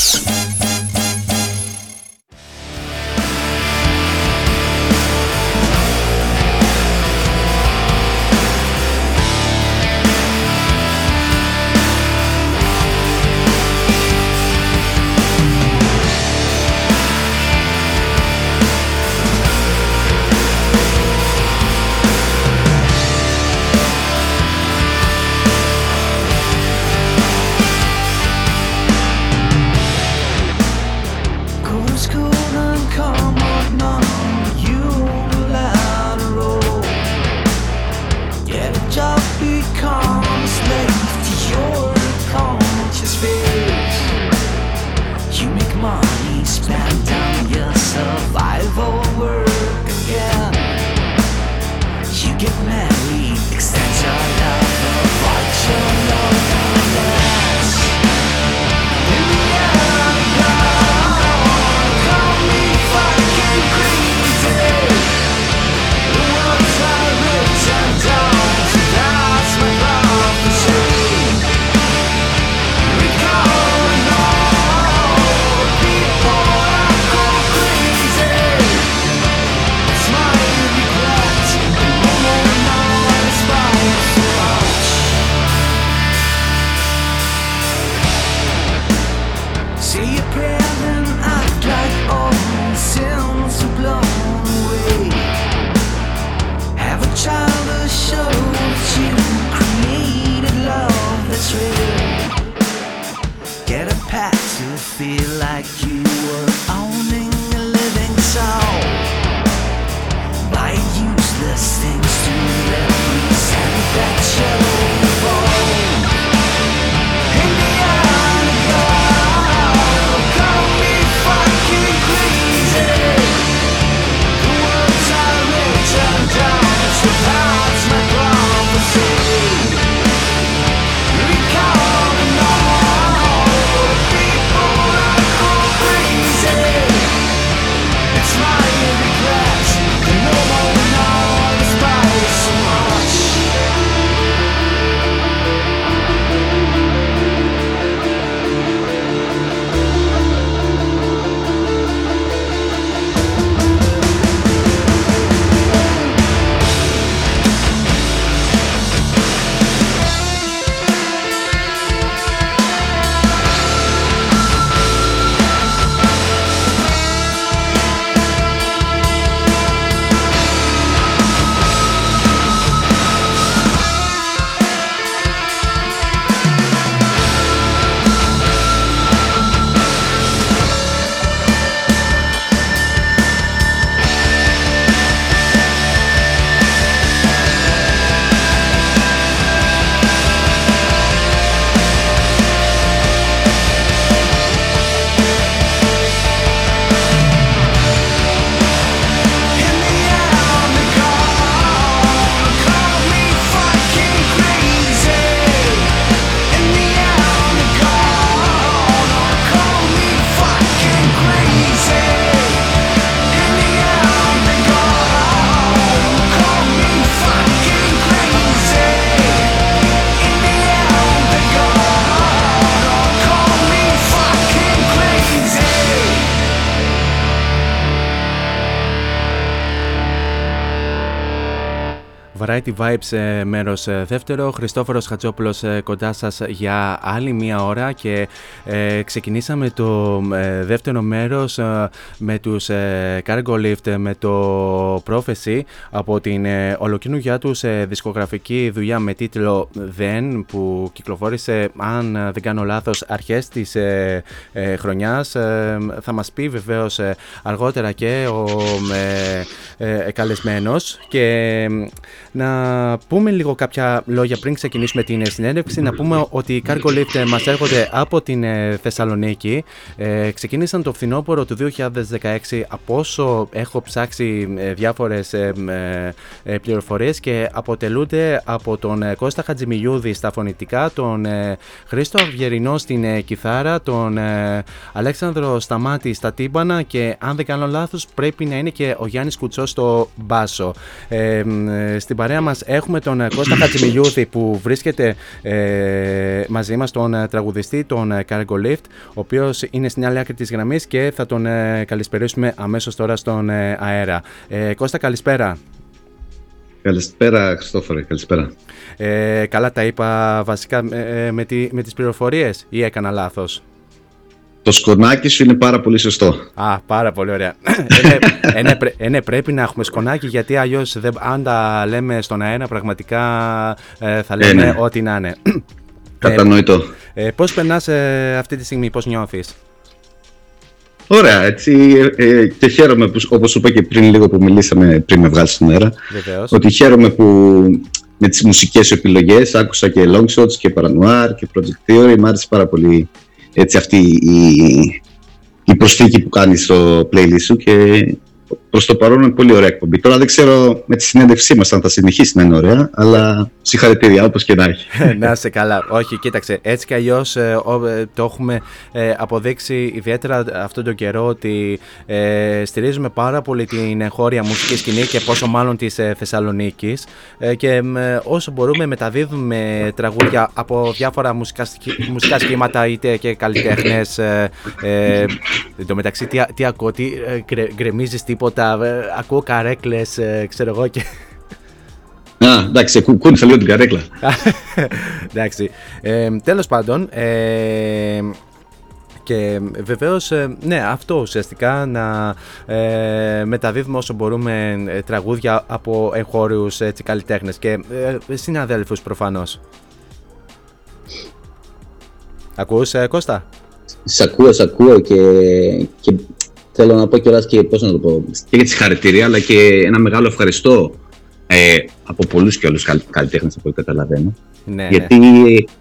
Variety Vibes ε, μέρος ε, δεύτερο. Χριστόφορος Χατζόπουλος ε, κοντά σας για άλλη μία ώρα και ε, ξεκινήσαμε το ε, δεύτερο μέρος ε, με τους ε, Cargo Lift ε, με το Prophecy από την ε, ολοκαινούργια τους ε, δισκογραφική δουλειά με τίτλο Then που κυκλοφόρησε αν ε, δεν κάνω λάθος αρχές της ε, ε, χρονιάς. Ε, θα μας πει βεβαίως ε, αργότερα και ο ε, ε, καλεσμένος και ε, να πούμε λίγο κάποια λόγια πριν ξεκινήσουμε την ε, συνέντευξη να πούμε ότι οι Cargo Lift ε, μας έρχονται από την ε, Θεσσαλονίκη ε, ξεκίνησαν το φθινόπωρο του 2016 από όσο έχω ψάξει ε, διάφορες ε, ε, ε, πληροφορίες και αποτελούνται από τον ε, Κώστα Χατζημιλιούδη στα φωνητικά, τον ε, Χρήστο Αυγερινό στην ε, κιθάρα, τον ε, Αλέξανδρο Σταμάτη στα τύμπανα και αν δεν κάνω λάθος πρέπει να είναι και ο Γιάννης Κουτσός στο μπάσο. Ε, μ, ε, στην παρέα μας έχουμε τον ε, Κώστα Χατζημιλιούδη που βρίσκεται ε, μαζί μας, τον ε, τραγουδιστή, τον ε, Cargo Lift, ο οποίος είναι στην άλλη άκρη της γραμμής και θα τον ε, καλησπερίσουμε αμέσως τώρα στον ε, αέρα. Ε, Κώστα καλησπέρα.
Καλησπέρα, Χριστόφορε, καλησπέρα.
Ε, καλά τα είπα βασικά ε, ε, με, τη, με τις πληροφορίες ή έκανα λάθος;
Το σκονάκι σου είναι πάρα πολύ σωστό.
Α, πάρα πολύ ωραία. ε, ναι, ε, ναι, πρέ- ε, ναι, πρέπει να έχουμε σκονάκι γιατί αλλιώς αν τα λέμε στον αέρα πραγματικά ε, θα λέμε
ναι.
ό,τι να είναι.
Κατανοητό.
Ε, πώς περνάς ε, αυτή τη στιγμή, πώς νιώθεις;
Ωραία, έτσι. ε, ε, και χαίρομαι που, όπως σου είπα και πριν λίγο που μιλήσαμε πριν με βγάλεις στον αέρα,
Βεβαίως.
ότι χαίρομαι που με τις μουσικές σου επιλογές άκουσα και Long Shots και Paranoir και Project Theory. Μ' άρεσε πάρα πολύ έτσι αυτή η, η προσθήκη που κάνεις στο playlist σου και προς το παρόν είναι πολύ ωραία εκπομπή. Τώρα δεν ξέρω με τη συνέντευξή μας αν θα συνεχίσει να είναι ωραία, αλλά συγχαρητήρια όπως και να έχει.
να είσαι καλά. Όχι, κοίταξε. Έτσι κι αλλιώς το έχουμε ε, αποδείξει ιδιαίτερα αυτόν τον καιρό ότι ε, στηρίζουμε πάρα πολύ την εγχώρια μουσική σκηνή και πόσο μάλλον της ε, Θεσσαλονίκης. Ε, και ε, όσο μπορούμε μεταδίδουμε τραγούδια από διάφορα μουσικά, σχη- μουσικά σχήματα είτε και καλλιτέχνες. Ε, ε, εν τω μεταξύ, τι, τι ακούω, τι ε, γκρε, γκρεμίζεις τίποτα. Ε, ακούω καρέκλες, ξέρω εγώ και.
Α, εντάξει, κου- κούνησα λίγο την καρέκλα.
Εντάξει. Ε, τέλος πάντων, ε, και βεβαίως, ε, ναι, αυτό ουσιαστικά να ε, μεταδίδουμε όσο μπορούμε ε, τραγούδια από εγχώριους έτσι, καλλιτέχνες και ε, συναδέλφους προφανώς. Ακούς, ε, Κώστα;
Σ' ακούω, σ' ακούω και, και θέλω να πω κιόλας και πώς να το πω, και για τη συγχαρητήρια, αλλά και ένα μεγάλο ευχαριστώ ε, από πολλούς και όλους καλλιτέχνες από ό,τι καταλαβαίνω.
Ναι,
γιατί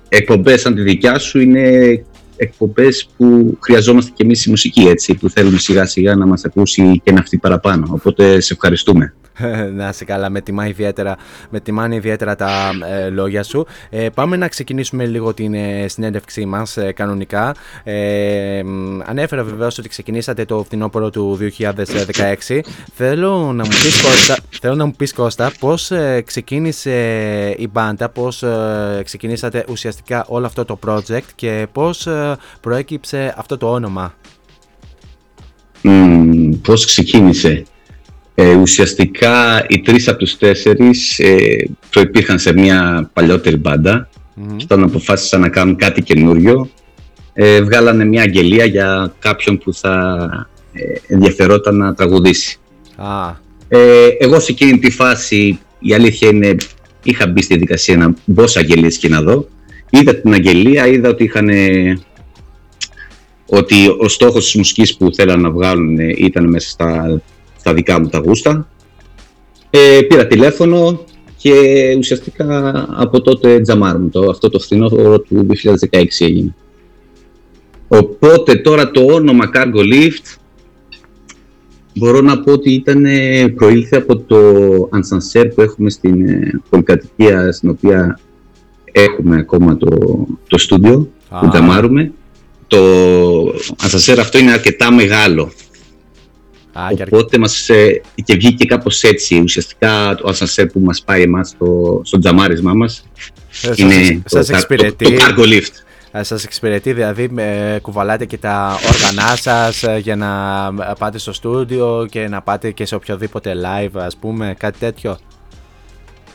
εκπομπές σαν τη δικιά σου είναι εκπομπές που χρειαζόμαστε κι εμείς η μουσική, έτσι, που θέλουμε σιγά σιγά να μας ακούσει και να αυτή παραπάνω. Οπότε σε ευχαριστούμε.
να είσαι καλά, με τιμά ιδιαίτερα, με τιμάνε ιδιαίτερα τα ε, λόγια σου. Ε, πάμε να ξεκινήσουμε λίγο την ε, συνέντευξή μας ε, κανονικά. Ε, μ, ανέφερα βεβαίως ότι ξεκινήσατε το φθινόπωρο του 2016. Θέλω να μου πεις Κώστα, θέλω να μου πεις, Κώστα πώς ε, ξεκίνησε η μπάντα, πώς ε, ξεκινήσατε ουσιαστικά όλο αυτό το project και πώς ε, προέκυψε αυτό το όνομα.
Μ, πώς ξεκίνησε; Ε, ουσιαστικά οι τρεις από τους τέσσερις ε, προϋπήρχαν σε μια παλιότερη μπάντα
Μμμ.
και όταν αποφάσισαν να κάνουν κάτι καινούριο ε, βγάλανε μια αγγελία για κάποιον που θα ε, ενδιαφερόταν να τραγουδήσει.
Α,
Ε, εγώ σε εκείνη τη φάση η αλήθεια είναι είχα μπει στη διαδικασία να μπω σε αγγελίες και να δω. Είδα την αγγελία, είδα ότι είχαν ότι ο στόχος της μουσικής που θέλαν να βγάλουν ε, ήταν μέσα στα, στα δικά μου τα γούστα. Ε, πήρα τηλέφωνο και ουσιαστικά από τότε τζαμάρουμε το, αυτό το φθινόπωρο του 2016 έγινε. Οπότε τώρα το όνομα Cargo Lift μπορώ να πω ότι ήταν, ε, προήλθε από το ανσανσέρ που έχουμε στην ε, πολυκατοικία στην οποία έχουμε ακόμα το, το στούντιο που
Α.
τζαμάρουμε. Το ανσανσέρ αυτό είναι αρκετά μεγάλο.
α και αρκετά.
Οπότε μας, ε, και βγήκε κάπως έτσι. Ουσιαστικά το ασανσέρ που μας πάει εμάς στο, στο τζαμάρισμά μας
Ε, σας-
είναι
σας
το, car-
εξυπηρετεί.
το, το cargo lift.
Ε, Σας εξυπηρετεί, δηλαδή ε, κουβαλάτε και τα όργανά σας ε, για να ε, πάτε στο στούντιο και να πάτε και σε οποιοδήποτε live ας πούμε, κάτι τέτοιο.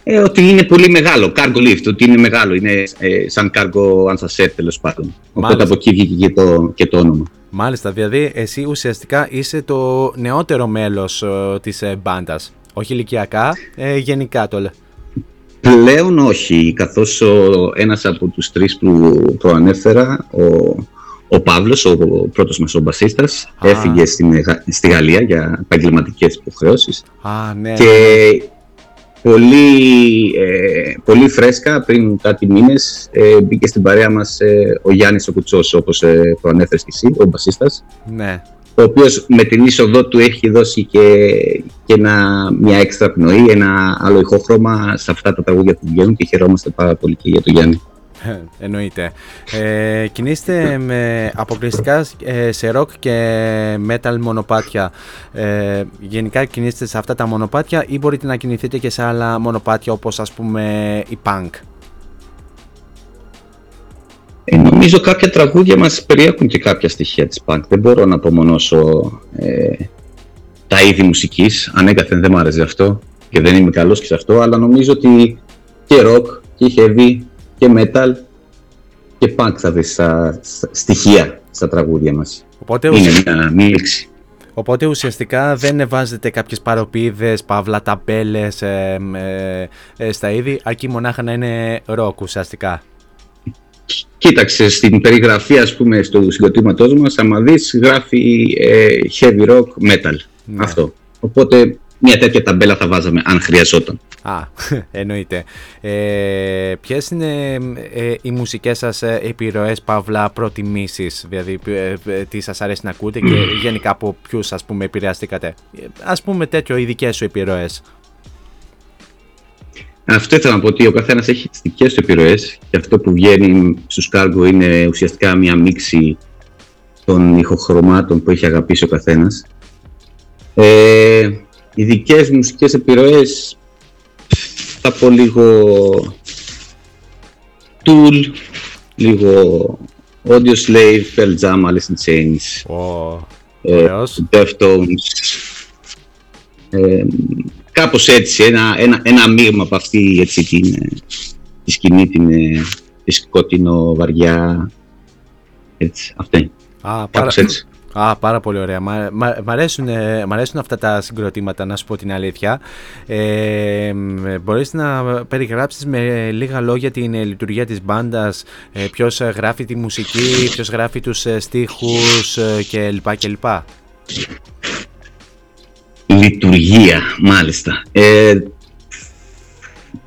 Ε, ότι είναι πολύ μεγάλο, cargo lift, ότι είναι μεγάλο, είναι ε, σαν cargo ansasset τέλος πάντων. Οπότε
Μάλιστα.
από εκεί βγήκε και το, και το όνομα.
Μάλιστα, δηλαδή εσύ ουσιαστικά είσαι το νεότερο μέλος ε, της ε, μπάντας. Όχι ηλικιακά, ε, γενικά το λέω.
Πλέον όχι, καθώς ο, ένας από τους τρεις που προανέφερα, ο, ο Παύλος, ο, πρώτος μας ο μπασίστας,
Α.
έφυγε στην, Γα- στη Γαλλία για επαγγελματικές υποχρεώσεις
Α, ναι.
και πολύ, ε, πολύ φρέσκα πριν κάτι μήνες ε, μπήκε στην παρέα μας ε, ο Γιάννης ο Κουτσός, όπως ε, προανέφερες και εσύ, ο μπασίστας,
ναι.
ο οποίος με την είσοδό του έχει δώσει και, και ένα, μια έξτρα πνοή, ένα άλλο ηχόχρωμα σε αυτά τα τραγούδια που βγαίνουν και χαιρόμαστε πάρα πολύ και για τον Γιάννη.
Εννοείται. Ε, κινείστε με αποκλειστικά ε, σε rock και metal μονοπάτια. Ε, γενικά κινείστε σε αυτά τα μονοπάτια ή μπορείτε να κινηθείτε και σε άλλα μονοπάτια όπως ας πούμε η punk;
Ε, νομίζω κάποια τραγούδια μας περιέχουν και κάποια στοιχεία της punk. Δεν μπορώ να απομονώσω ε, τα είδη μουσικής. Ανέκαθεν δεν μου άρεσε αυτό και δεν είμαι καλός και σε αυτό, αλλά νομίζω ότι και rock και heavy και metal και punk θα βρεις στα, στα στοιχεία στα τραγούδια μας.
Οπότε,
Είναι
ουσια-
μια μίξη.
οπότε ουσιαστικά δεν βάζετε κάποιες παροπίδες, παύλα, ταμπέλες ε, ε, ε, στα είδη, αρκεί μονάχα να είναι rock ουσιαστικά.
Κοίταξε, στην περιγραφή ας πούμε στο συγκροτήματός μας, άμα δεις γράφει ε, heavy rock metal.
Ναι.
Αυτό. Οπότε μια τέτοια ταμπέλα θα βάζαμε αν χρειαζόταν.
Α, εννοείται. Ε, ποιες είναι ε, οι μουσικές σας ε, επιρροές, παύλα, προτιμήσεις, δηλαδή ε, ε, τι σας αρέσει να ακούτε και γενικά από ποιους ας πούμε επηρεαστήκατε; Ε, Ας πούμε τέτοιο ειδικές σου επιρροές.
Αυτό ήθελα να πω ότι ο καθένας έχει τις δικές του επιρροές και αυτό που βγαίνει στους κάργο είναι ουσιαστικά μια μίξη των ηχοχρωμάτων που έχει αγαπήσει ο καθένας. Ε, οι δικές μουσικές επιρροές θα πω λίγο Tool, λίγο Audio Slave, Pearl Jam, Alice in Chains,
Ο,
ε,
ωραίος.
Deftones. Ε, κάπως έτσι, ένα, ένα, ένα μείγμα από αυτή έτσι, την, ε, τη σκηνή, την, ε, τη σκοτεινό βαριά, έτσι, αυτή,
Α, πάρα,
κάπως έτσι.
Α, πάρα πολύ ωραία. Μ' μα, μ' αρέσουν, ε, μ' αρέσουν αυτά τα συγκροτήματα, να σου πω την αλήθεια. Ε, μ, μπορείς να περιγράψεις με λίγα λόγια την ε, λειτουργία της μπάντας, ε, ποιος ε, γράφει τη μουσική, ποιος γράφει τους ε, στίχους ε, και λοιπά και λοιπά.
Λειτουργία, μάλιστα. Ε,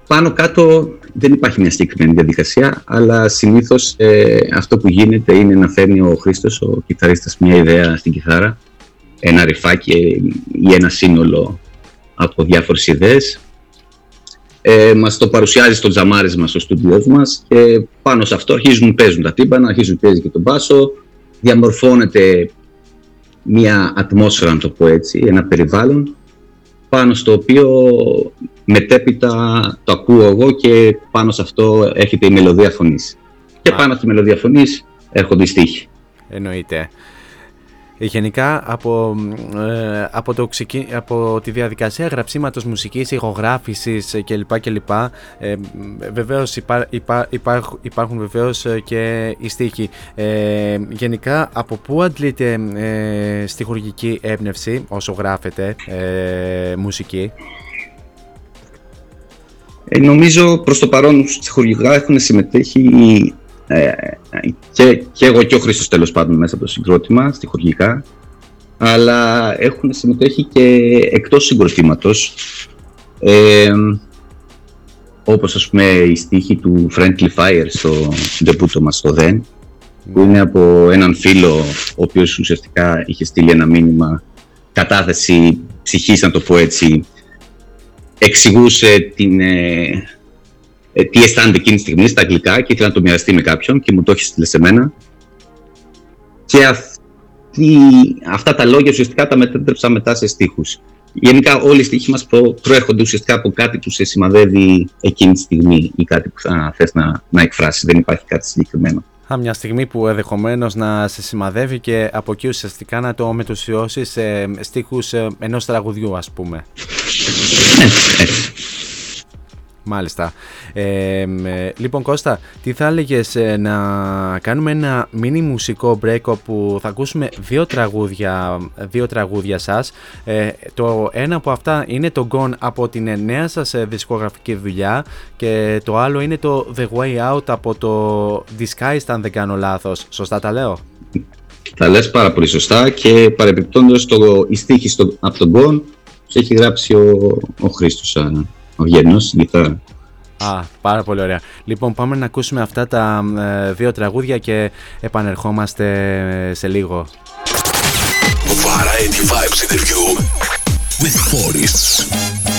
πάνω κάτω δεν υπάρχει μια συγκεκριμένη διαδικασία, αλλά συνήθως ε, αυτό που γίνεται είναι να φέρνει ο Χρήστος, ο κιθαρίστας, μια ιδέα στην κιθάρα, ένα ρηφάκι ή ένα σύνολο από διάφορες ιδέες. Ε, μας το παρουσιάζει στο τζαμάρισμα στο στούντιό μας και πάνω σε αυτό αρχίζουν παίζουν τα τύμπανα, αρχίζουν παίζει και τον μπάσο, διαμορφώνεται μια ατμόσφαιρα, να το πω έτσι, ένα περιβάλλον πάνω στο οποίο μετέπειτα το ακούω εγώ και πάνω σε αυτό έρχεται η μελωδία φωνής. Και
Α.
πάνω από τη μελωδία φωνής έρχονται οι στίχοι.
Εννοείται. Ε, Γενικά από, ε, από, το ξεκι... από τη διαδικασία γραψίματος μουσικής, ηχογράφησης ε, κλπ. κλπ ε, βεβαίως υπά... Υπά... Υπάρχουν... υπάρχουν βεβαίως ε, και οι στίχοι. Ε, γενικά από πού αντλείται ε, στιχουργική έμπνευση όσο γράφετε ε, μουσική;
Ε, νομίζω προς το παρόν στιχουργικά έχουν συμμετέχει ε, και, και εγώ και ο Χρήστος τέλος πάντων μέσα από το συγκρότημα στιχουργικά αλλά έχουν συμμετέχει και εκτός συγκροτήματος. Ε, όπως ας πούμε η στίχη του Friendly Fire στο ντεπούτο μας στο DEN που είναι από έναν φίλο ο οποίος ουσιαστικά είχε στείλει ένα μήνυμα κατάθεση ψυχής να το πω έτσι εξηγούσε την, ε, ε, τι αισθάνεται εκείνη τη στιγμή στα αγγλικά και ήθελα να το μοιραστεί με κάποιον και μου το έχει στείλει σε μένα. Και αυτή, αυτά τα λόγια ουσιαστικά τα μετέτρεψα μετά σε στίχους. Γενικά όλοι οι στίχοι μας προ, προέρχονται ουσιαστικά από κάτι που σε σημαδεύει εκείνη τη στιγμή ή κάτι που θα θες να, να εκφράσεις. Δεν υπάρχει κάτι συγκεκριμένο.
Α, μια στιγμή που ενδεχομένως να σε σημαδεύει και από εκεί ουσιαστικά να το μετουσιώσει σε στίχους ε, ενός τραγουδιού ας πούμε.
Ναι, έτσι.
Μάλιστα. Ε, μ, ε, λοιπόν Κώστα, τι θα έλεγες να κάνουμε ένα μίνι μουσικό break όπου θα ακούσουμε δύο τραγούδια, δύο τραγούδια σας. Ε, το ένα από αυτά είναι το Gone από την ε, νέα σας ε, δισκογραφική δουλειά και το άλλο είναι το The Way Out από το Disguised αν δεν κάνω λάθος. Σωστά τα λέω;
Τα λες πάρα πολύ σωστά και παρεπιπτόντως το, η στίχη στο, από τον Γκον και έχει γράψει ο, ο Χρήστος, α, ο Γένος, στην κιθάρα.
Α, πάρα πολύ ωραία. Λοιπόν, πάμε να ακούσουμε αυτά τα ε, δύο τραγούδια και επανερχόμαστε ε, σε λίγο.
Variety Vibes interview with Forests.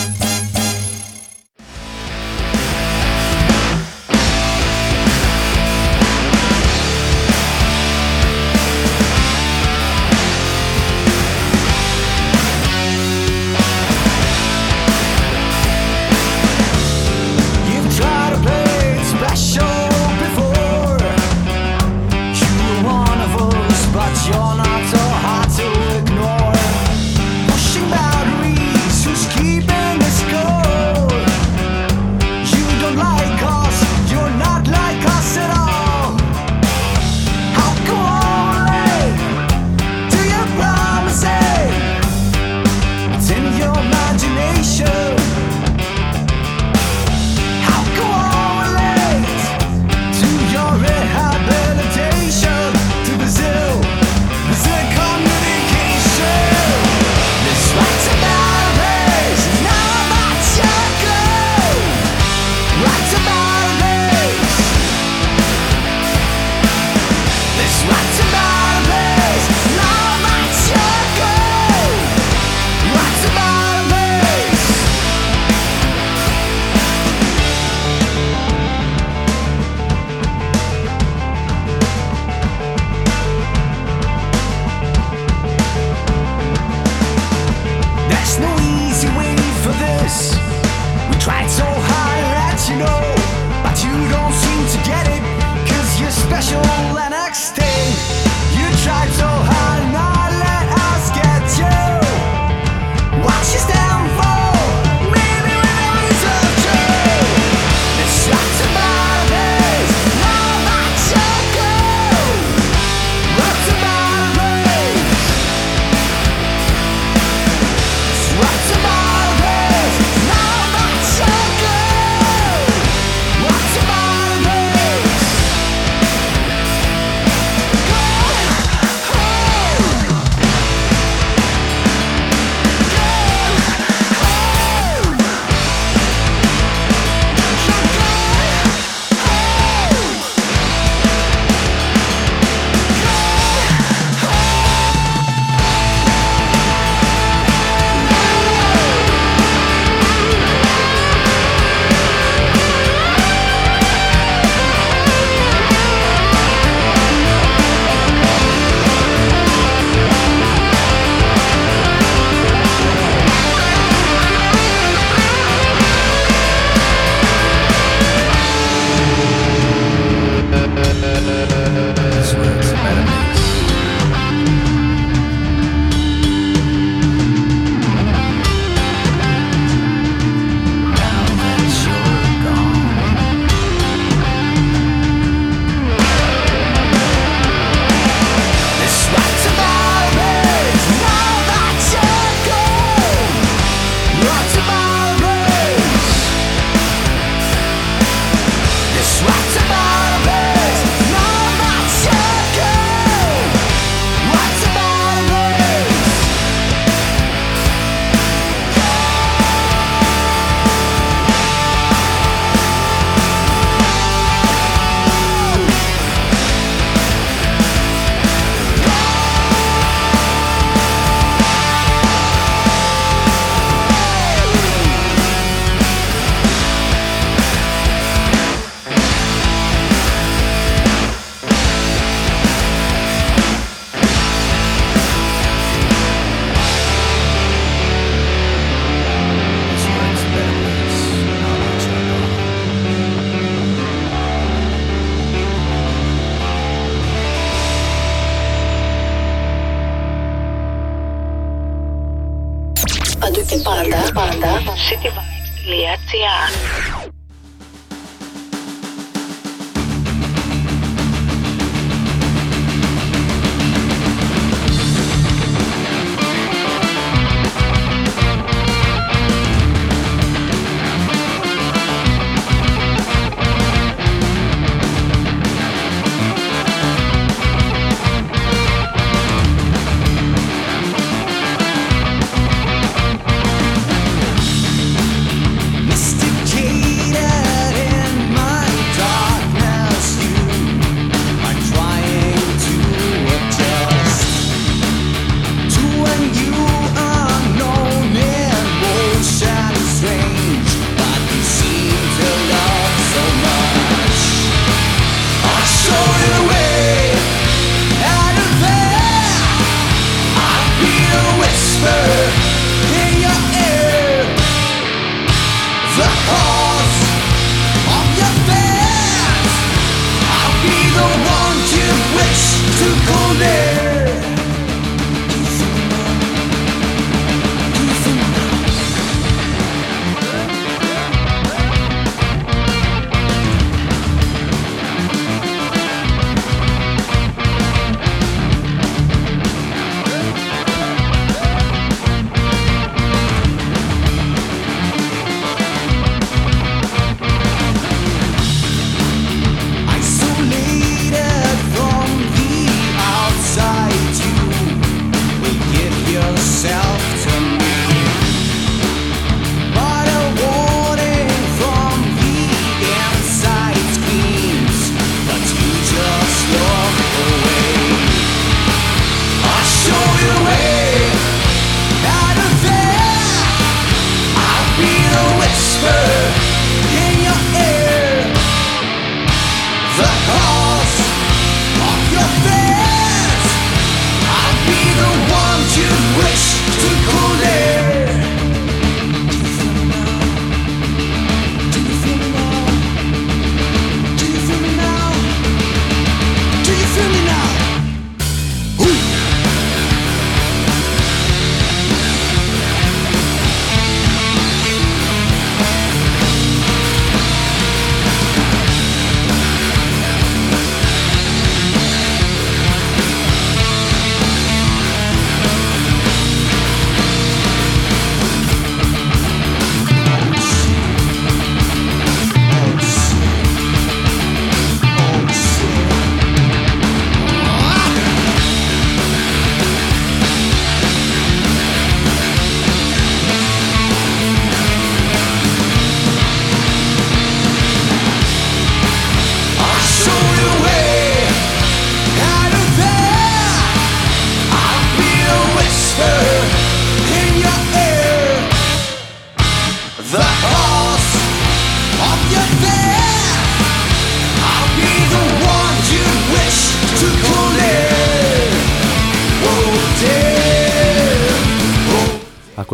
to go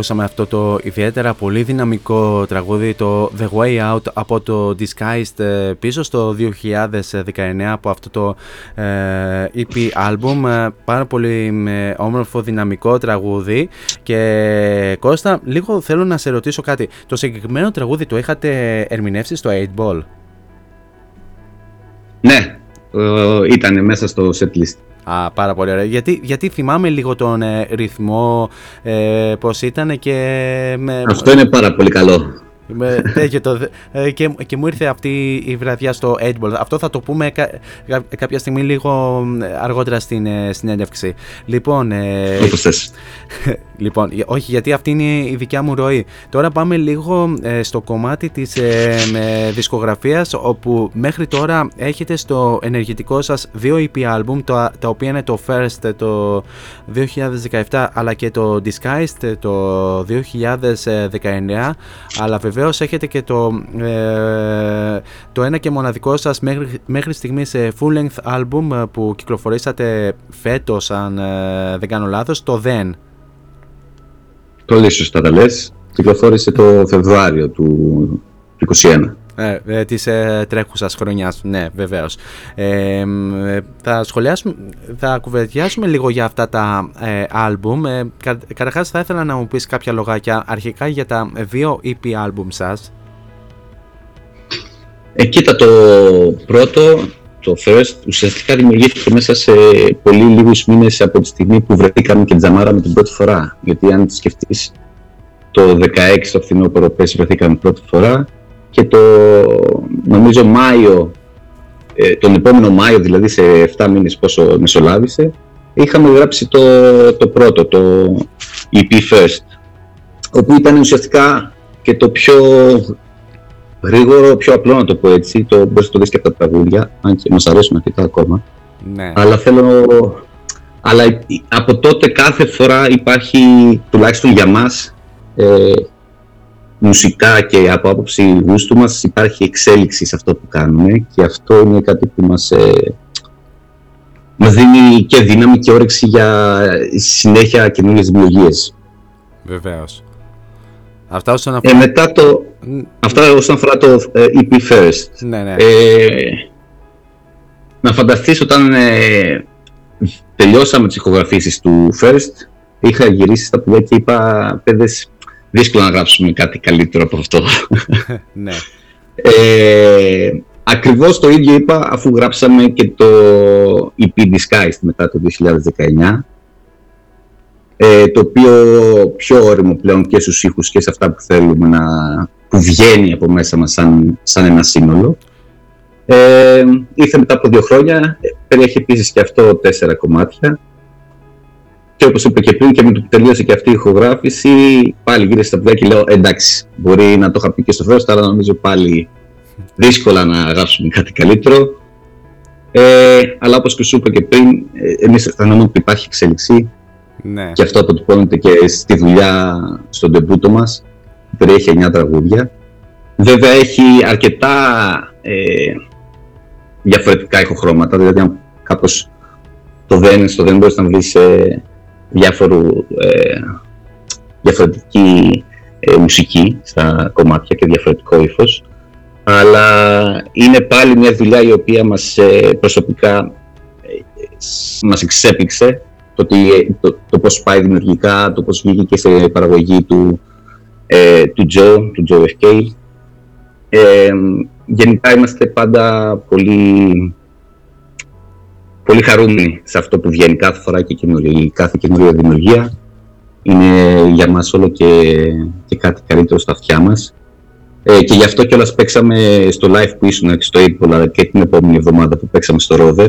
Ακούσαμε αυτό το ιδιαίτερα πολύ δυναμικό τραγούδι, το The Way Out από το Disguised ε, πίσω στο 2019 από αυτό το ε, EP album. Ε, Πάρα πολύ ε, όμορφο δυναμικό τραγούδι και Κώστα, λίγο θέλω να σε ρωτήσω κάτι. Το συγκεκριμένο τραγούδι το είχατε ερμηνεύσει στο 8 Ball;
Ναι, ε, ήταν μέσα στο setlist.
Α, πάρα πολύ ωραία. Γιατί, γιατί θυμάμαι λίγο τον ε, ρυθμό, ε, πώς ήταν και... με-
Αυτό είναι πάρα πολύ καλό.
Με τέτοιο το, ε, και, και μου ήρθε αυτή η βραδιά στο 8 Αυτό θα το πούμε κα- κα- κάποια στιγμή λίγο ε, αργότερα στην ε, συνέντευξη. Λοιπόν, ε,
Όπως θες.
λοιπόν, για- όχι γιατί αυτή είναι η δικιά μου ροή. Τώρα πάμε λίγο ε, στο κομμάτι της ε, με δισκογραφίας όπου μέχρι τώρα έχετε στο ενεργητικό σας δύο EP album τα, τα οποία είναι το First ε, το 2017 αλλά και το Disguised ε, το 2019 αλλά βεβαίως έχετε και το, ε, το ένα και μοναδικό σας μέχρι, μέχρι στιγμής ε, full length album ε, που κυκλοφορήσατε φέτος αν ε, δεν κάνω λάθος το Then
Πολύ σωστά τα λες. Κυκλοφόρησε το Φεβρουάριο του 2021.
Ε, ε, της ε, τρέχουσας χρονιάς, ναι βεβαίως. Ε, μ, ε, θα σχολιάσουμε, θα κουβεντιάσουμε λίγο για αυτά τα ε, άλμπουμ. Ε, κα, καταρχάς θα ήθελα να μου πεις κάποια λογάκια αρχικά για τα δύο EP άλμπουμ σας.
Ε, κοίτα, το πρώτο, το first, ουσιαστικά δημιουργήθηκε μέσα σε πολύ λίγους μήνες από τη στιγμή που βρεθήκαμε και τζαμάραμε την πρώτη φορά. Γιατί αν σκεφτείς, το 16 το φθινόπωρο πέρσι βρεθήκαμε πρώτη φορά και το, νομίζω, Μάιο, ε, τον επόμενο Μάιο, δηλαδή σε 7 μήνες πόσο μεσολάβησε, είχαμε γράψει το, το πρώτο, το EP First, όπου ήταν ουσιαστικά και το πιο γρήγορο, πιο απλό να το πω έτσι, το μπορείς να το δεις και από τα τραγούδια, αν και μας αρέσουν αρκετά ακόμα.
Ναι.
Αλλά θέλω. Αλλά από τότε κάθε φορά υπάρχει, τουλάχιστον για μας, ε, μουσικά και από άποψη γούστου μας υπάρχει εξέλιξη σε αυτό που κάνουμε και αυτό είναι κάτι που μας, ε, μας δίνει και δύναμη και όρεξη για συνέχεια καινούργιες δημιουργίες.
Βεβαίως. Αυτά όσον
Ε,
αφορά...
μετά το,
Ν-
αυτά όσον αφορά το ε, EP First.
ναι, ναι.
Ε, να φανταστείς όταν ε, τελειώσαμε τις ηχογραφήσεις του First, είχα γυρίσει στα παιδιά και είπα, παιδες, δύσκολο να γράψουμε κάτι καλύτερο από αυτό.
ναι.
Ε, ακριβώς το ίδιο είπα αφού γράψαμε και το EP Disguised μετά το 2019 ε, το οποίο πιο όριμο πλέον και στους ήχους και σε αυτά που θέλουμε να που βγαίνει από μέσα μας σαν, σαν ένα σύνολο. Ε, ήρθε μετά από δύο χρόνια, ε, περιέχει επίσης και αυτό τέσσερα κομμάτια και όπως είπα και πριν και με το που τελείωσε και αυτή η ηχογράφηση πάλι γύρισα στα παιδιά και λέω εντάξει μπορεί να το είχα πει και στο first αλλά νομίζω πάλι δύσκολα να γράψουμε κάτι καλύτερο ε, αλλά όπως και σου είπα και πριν ε, εμείς αισθανόμαστε ότι υπάρχει εξέλιξη.
Ναι.
και αυτό αποτυπώνεται και στη δουλειά στον τεμπούτο μας που περιέχει 9 τραγούδια. Βέβαια έχει αρκετά ε, διαφορετικά ηχοχρώματα. Δηλαδή αν κάπως το δεν, στο δεν μπορείς να βρεις ε, διάφορου, ε, διαφορετική ε, μουσική στα κομμάτια και διαφορετικό ύφος αλλά είναι πάλι μια δουλειά η οποία μας ε, προσωπικά ε, μας εξέπληξε το, τι, το, το πώς πάει δημιουργικά, το πώς βγήκε και σε παραγωγή του, ε, του Joe, του Joe FK. Ε, γενικά είμαστε πάντα πολύ, πολύ χαρούμενοι σε αυτό που βγαίνει κάθε φορά και καινούργια, κάθε καινούργια δημιουργία. Είναι για μας όλο και, και κάτι καλύτερο στα αυτιά μας. Ε, και γι' αυτό κιόλας παίξαμε στο live που ήσουν στο April αλλά και την επόμενη εβδομάδα που παίξαμε στο Rover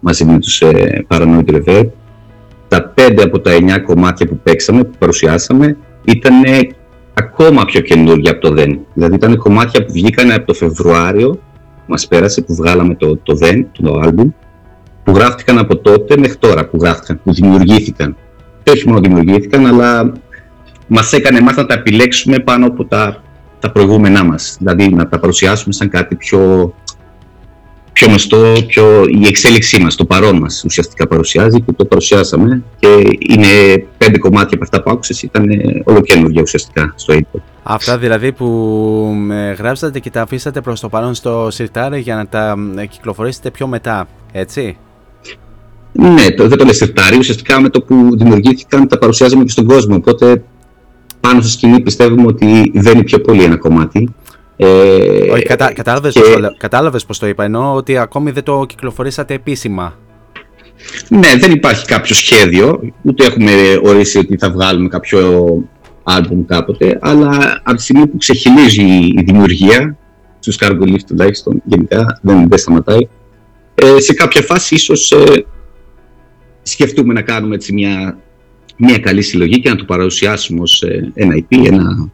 μαζί με τους ε, Paranoid Reverb. Τα πέντε από τα εννιά κομμάτια που παίξαμε, που παρουσιάσαμε, ήταν ακόμα πιο καινούργια από το Δεν. Δηλαδή ήταν κομμάτια που βγήκαν από το Φεβρουάριο, που μας πέρασε, που βγάλαμε το, το Δεν, το άλμπουμ, που γράφτηκαν από τότε μέχρι τώρα, που γράφτηκαν, που δημιουργήθηκαν. Και όχι μόνο δημιουργήθηκαν, αλλά μας έκανε εμάς να τα επιλέξουμε πάνω από τα, τα προηγούμενά μας. Δηλαδή να τα παρουσιάσουμε σαν κάτι πιο, πιο γνωστό, πιο, η εξέλιξή μας, το παρόν μας ουσιαστικά παρουσιάζει και το παρουσιάσαμε και είναι πέντε κομμάτια από αυτά που άκουσες ήταν ε, ολοκένουργια ουσιαστικά στο input.
Αυτά δηλαδή που ε, γράψατε και τα αφήσατε προς το παρόν στο σιρτάρι για να τα ε, κυκλοφορήσετε πιο μετά, έτσι;
Ναι, το, δεν το λες σερτάρι, ουσιαστικά με το που δημιουργήθηκαν τα παρουσιάζαμε και στον κόσμο, οπότε πάνω στη σκηνή πιστεύουμε ότι βαίνει πιο πολύ ένα κομμάτι. Ε,
Όχι, κατα, κατάλαβες,
και-
πώς το, λέ- κατάλαβες πώς το είπα, ενώ ότι ακόμη δεν το κυκλοφορήσατε επίσημα.
Ναι, δεν υπάρχει κάποιο σχέδιο, ούτε έχουμε ορίσει ότι θα βγάλουμε κάποιο άλμπουμ κάποτε, αλλά από τη στιγμή που ξεχυλίζει η δημιουργία, στους Cargo Lift τουλάχιστον, γενικά δεν, δεν σταματάει, ε, σε κάποια φάση ίσως ε, σκεφτούμε να κάνουμε έτσι μια, μια καλή συλλογή και να το παρουσιάσουμε ως ε, ένα EP, ένα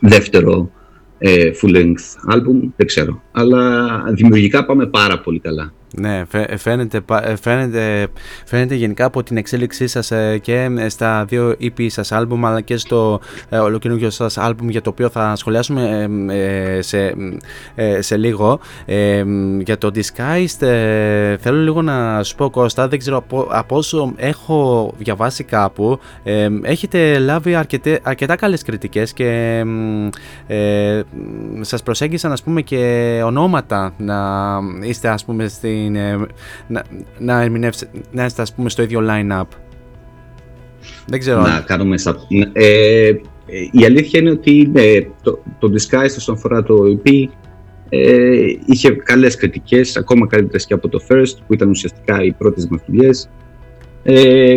δεύτερο ε, full-length album, δεν ξέρω. Αλλά δημιουργικά πάμε πάρα πολύ καλά.
Ναι, φαι- φαίνεται, πα- ε, φαίνεται, φαίνεται γενικά από την εξέλιξή σας ε, και ε, στα δύο EP σας άλμπουμ αλλά και στο ε, ολοκαινούργιο σας άλμπουμ για το οποίο θα σχολιάσουμε ε, ε, σε, ε, σε λίγο. Ε, για το Disguised ε, θέλω λίγο να σου πω Κώστα, δεν ξέρω από, από όσο έχω διαβάσει κάπου ε, έχετε λάβει αρκετέ, αρκετά καλές κριτικές και ε, σας προσέγγισαν ας πούμε και ονόματα να είστε ας πούμε στην, ε, να, να, ερμηνεύσετε, να είστε ας πούμε στο ίδιο line-up. Δεν ξέρω.
να κάνουμε σα... ε, ε, η αλήθεια είναι ότι ναι, το, το Disguise όσον αφορά το EP ε, είχε καλές κριτικές, ακόμα καλύτερες και από το First που ήταν ουσιαστικά οι πρώτες μας δουλειές. Ε,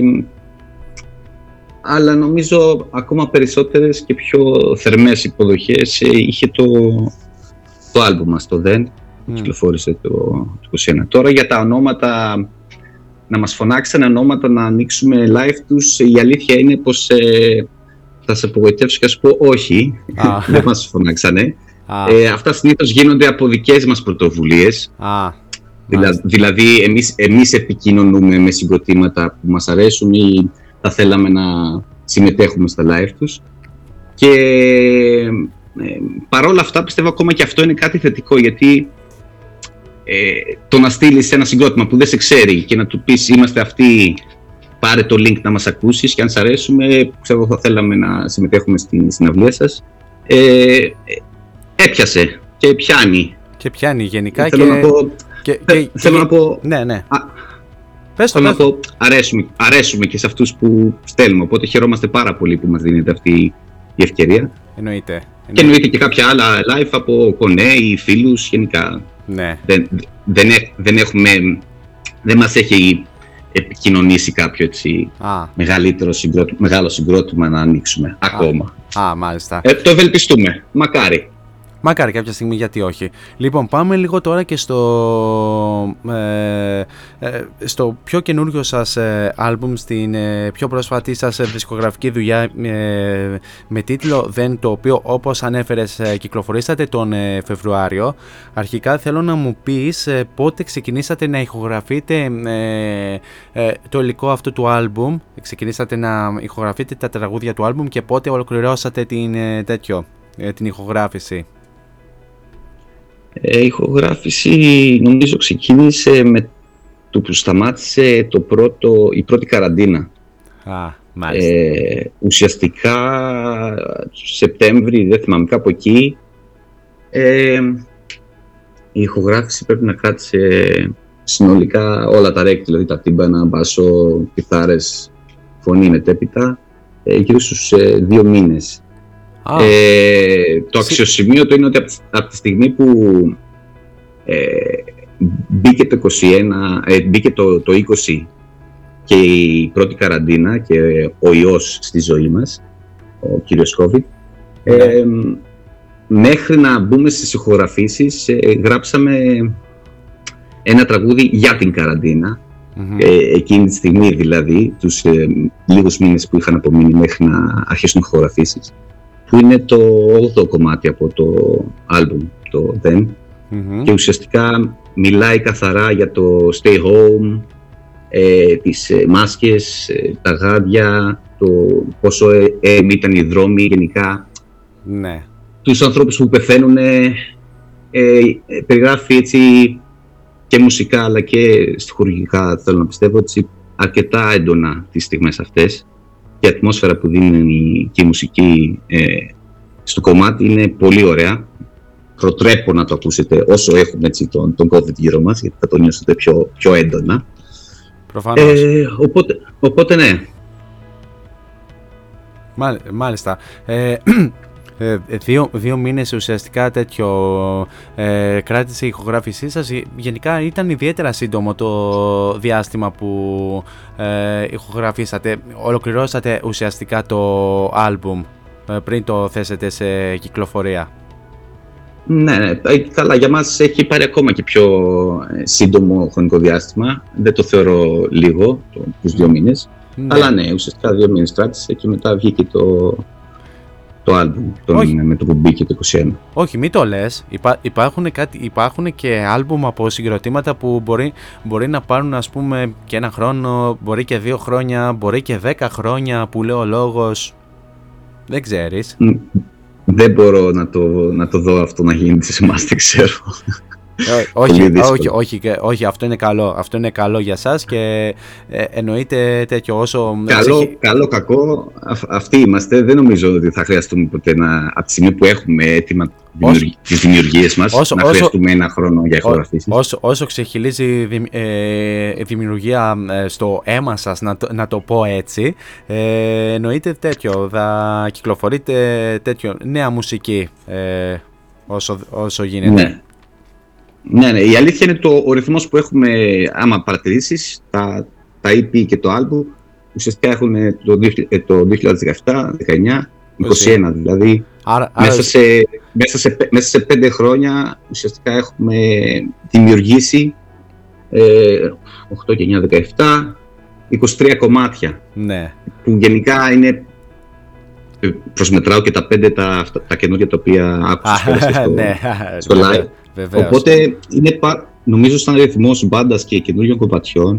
αλλά νομίζω ακόμα περισσότερες και πιο θερμές υποδοχές ε, είχε το, το άλμπουμ μας, το Then, που
Μμ.
κυκλοφόρησε το, το 21. Τώρα για τα ονόματα, να μας φωνάξουν ονόματα να ανοίξουμε live τους, η αλήθεια είναι πως ε, θα σε απογοητεύσω και θα σου πω όχι,
Α.
δεν μας φωνάξανε.
Α,
Ε, αυτά συνήθως γίνονται από δικές μας πρωτοβουλίες,
α,
Δηλα,
μάλιστα.
δηλαδή εμείς, εμείς επικοινωνούμε με συγκροτήματα που μας αρέσουν ή θα θέλαμε να συμμετέχουμε στα live τους και ε, παρόλα αυτά πιστεύω ακόμα και αυτό είναι κάτι θετικό γιατί ε, το να στείλεις ένα συγκρότημα που δεν σε ξέρει και να του πεις είμαστε αυτοί πάρε το link να μας ακούσεις και αν σ' αρέσουμε ξέρω θα θέλαμε να συμμετέχουμε στην συναυλία σας ε, ε, έπιασε και πιάνει
Και πιάνει γενικά
θέλω
και,
να πω
και,
Θε-
και-
θέλω
και-
να πω
Ναι, ναι. Πες το,
Θέλω να
πες το.
πω, αρέσουμε, αρέσουμε και σε αυτούς που στέλνουμε. Οπότε χαιρόμαστε πάρα πολύ που μας δίνεται αυτή η ευκαιρία.
Εννοείται.
Και εννοείται και κάποια άλλα live από κονέ ή φίλους γενικά.
Ναι.
Δεν, δεν, έ- δεν έχουμε, δεν μας έχει επικοινωνήσει κάποιο έτσι
Α,
μεγαλύτερο συγκρότημα, μεγάλο συγκρότημα να ανοίξουμε ακόμα.
α, μάλιστα.
Ε, το ευελπιστούμε, μακάρι.
Μακάρι κάποια στιγμή, γιατί όχι. Λοιπόν, πάμε λίγο τώρα και στο, ε, ε, στο πιο καινούργιο σας ε, άλμπουμ, στην ε, πιο πρόσφατη σας ε, δισκογραφική δουλειά ε, με τίτλο «Δεν» το οποίο όπως ανέφερες ε, κυκλοφορήσατε τον ε, Φεβρουάριο. Αρχικά θέλω να μου πεις ε, πότε ξεκινήσατε να ηχογραφείτε ε, ε, το υλικό αυτού του άλμπουμ, ξεκινήσατε να ηχογραφείτε τα τραγούδια του άλμπουμ και πότε ολοκληρώσατε την, ε, τέτοιο, ε, την ηχογράφηση.
Ε, η ηχογράφηση νομίζω ξεκίνησε με το που σταμάτησε το πρώτο, η πρώτη καραντίνα.
Α, μάλιστα.
Ε, ουσιαστικά Σεπτέμβρη, δεν θυμάμαι κάπου εκεί, ε, η ηχογράφηση πρέπει να κράτησε συνολικά όλα τα ρέκ, δηλαδή τα τύμπανα, μπάσο, κιθάρες, φωνή μετέπειτα, ε, γύρω στους ε, δύο μήνες.
Α,
Ε, το
Συ-
αξιοσημείωτο είναι ότι από, από τη στιγμή που ε, μπήκε το 21, ε, μπήκε το, το 20 και η πρώτη καραντίνα και ο ιός στη ζωή μας, ο κύριος COVID, ε, μέχρι να μπούμε στις ηχογραφήσεις ε, γράψαμε ένα τραγούδι για την καραντίνα.
Μμμ.
ε, εκείνη τη στιγμή δηλαδή, τους ε, λίγους μήνες που είχαν απομείνει μέχρι να αρχίσουν οι ηχογραφήσεις, που είναι το 8ο κομμάτι από το άλμπουμ, το Then,
Μμμ.
και ουσιαστικά μιλάει καθαρά για το stay home, ε, τις ε, μάσκες, ε, τα γάντια, το πόσο ε, ε, ήταν οι δρόμοι γενικά,
Ναι.
τους ανθρώπους που πεθαίνουν, ε, ε, περιγράφει έτσι και μουσικά αλλά και στοιχουργικά θέλω να πιστεύω έτσι, αρκετά έντονα τις στιγμές αυτές και η ατμόσφαιρα που δίνει η- και η μουσική ε, στο κομμάτι είναι πολύ ωραία. Προτρέπω να το ακούσετε όσο έχουμε έτσι, τον, τον COVID γύρω μας γιατί θα το νιώσετε πιο, πιο έντονα.
Προφανώς.
Ε, οπότε, οπότε ναι,
Μάλ- μάλιστα. Ε, ε, δύο, δύο μήνες ουσιαστικά τέτοιο ε, κράτησε η ηχογράφησή σας. Ε, Γενικά ήταν ιδιαίτερα σύντομο το διάστημα που ε, ηχογραφήσατε. Ολοκληρώσατε ουσιαστικά το άλμπουμ ε, πριν το θέσετε σε κυκλοφορία.
Ναι, ναι. Ε, Καλά, για μας έχει πάρει ακόμα και πιο ε, σύντομο χρονικό διάστημα. Δεν το θεωρώ λίγο, το, τους δύο μήνες. Αλλά ναι, ουσιαστικά δύο μήνες κράτησε και μετά βγήκε το, το άλμπουμ τον,
Όχι.
με το που μπήκε το 21.
Όχι, μην το λες. Υπά, υπάρχουν, κάτι, υπάρχουν και άλμπουμ από συγκροτήματα που μπορεί, μπορεί να πάρουν ας πούμε και ένα χρόνο, μπορεί και δύο χρόνια, μπορεί και δέκα χρόνια που λέει ο λόγος. Δεν ξέρεις.
Μ, Δεν μπορώ να το, να το δω αυτό να γίνεται σε εμάς, δεν ξέρω.
Ε, όχι,
Πολύ δύσκολο.
όχι, όχι, και- όχι, αυτό είναι καλό. Αυτό είναι καλό για σας και ε, εννοείται τέτοιο όσο...
καλό,
ψυχι-
καλό, κακό, αυ- αυτοί είμαστε. Δεν νομίζω ότι θα χρειαστούμε ποτέ να, από τη στιγμή που έχουμε έτοιμα δημιουργ, τις δημιουργίες μας,
όσο-
να
όσο-
χρειαστούμε ένα χρόνο για ηχογραφήσεις.
Όσο, όσο ξεχυλίζει δημ- ε, δημιουργία ε, στο αίμα σας, να το, να το πω έτσι, ε, εννοείται τέτοιο, θα κυκλοφορείτε τέτοιο, νέα μουσική ε, όσο, όσο γίνεται.
Ναι. Ναι, ναι. Η αλήθεια είναι το, ο ρυθμός που έχουμε, άμα παρατηρήσεις, τα, τα EP και το album, ουσιαστικά έχουν το, 2000 ε, το 2017, 19, 21 δηλαδή.
Άρα, άρα
Μέσα σε, μέσα, σε, πέ- μέσα σε πέντε χρόνια ουσιαστικά έχουμε δημιουργήσει ε, 8 και 9, 17, 23 κομμάτια
ναι,
που γενικά είναι ε, προσμετράω και τα πέντε τα, αυτά- τα καινούργια τα οποία άκουσα σχόλια στο,
ναι,
στο
βεβαίως,
live.
Βεβαίως.
Οπότε είναι, πα- νομίζω σαν ρυθμός μπάντας και καινούριων κομματιών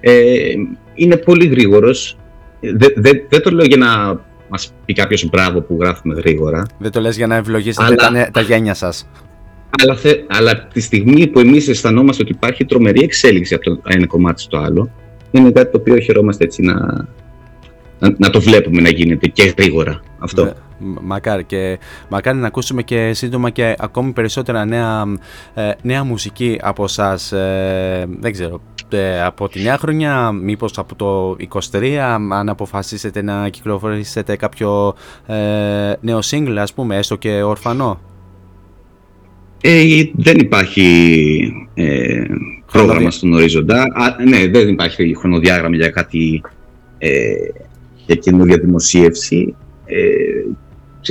ε, είναι πολύ γρήγορος. Δεν δε, δεν το λέω για να μας πει κάποιος μπράβο που γράφουμε γρήγορα.
Δεν το λες για να ευλογήσετε
Αλλά-
τα, νε- τα γένια σας.
Αλλά, θε, αλλά από τη στιγμή που εμείς αισθανόμαστε ότι υπάρχει τρομερή εξέλιξη από το ένα κομμάτι στο άλλο, είναι κάτι το οποίο χαιρόμαστε έτσι να, να, να το βλέπουμε να γίνεται και γρήγορα. Αυτό.
Ναι, μ- Μακάρι και μακάρι να ακούσουμε και σύντομα και ακόμη περισσότερα νέα, ε, νέα μουσική από εσά. δεν ξέρω. ε, από τη νέα χρονιά, μήπως από το 23, αν αποφασίσετε να κυκλοφορήσετε κάποιο ε, νέο single, ας πούμε, έστω και ορφανό.
Ε, δεν υπάρχει ε, πρόγραμμα στον ορίζοντα. Α, ναι, δεν υπάρχει χρονοδιάγραμμα για κάτι ε, για καινούργια δημοσίευση. Ε,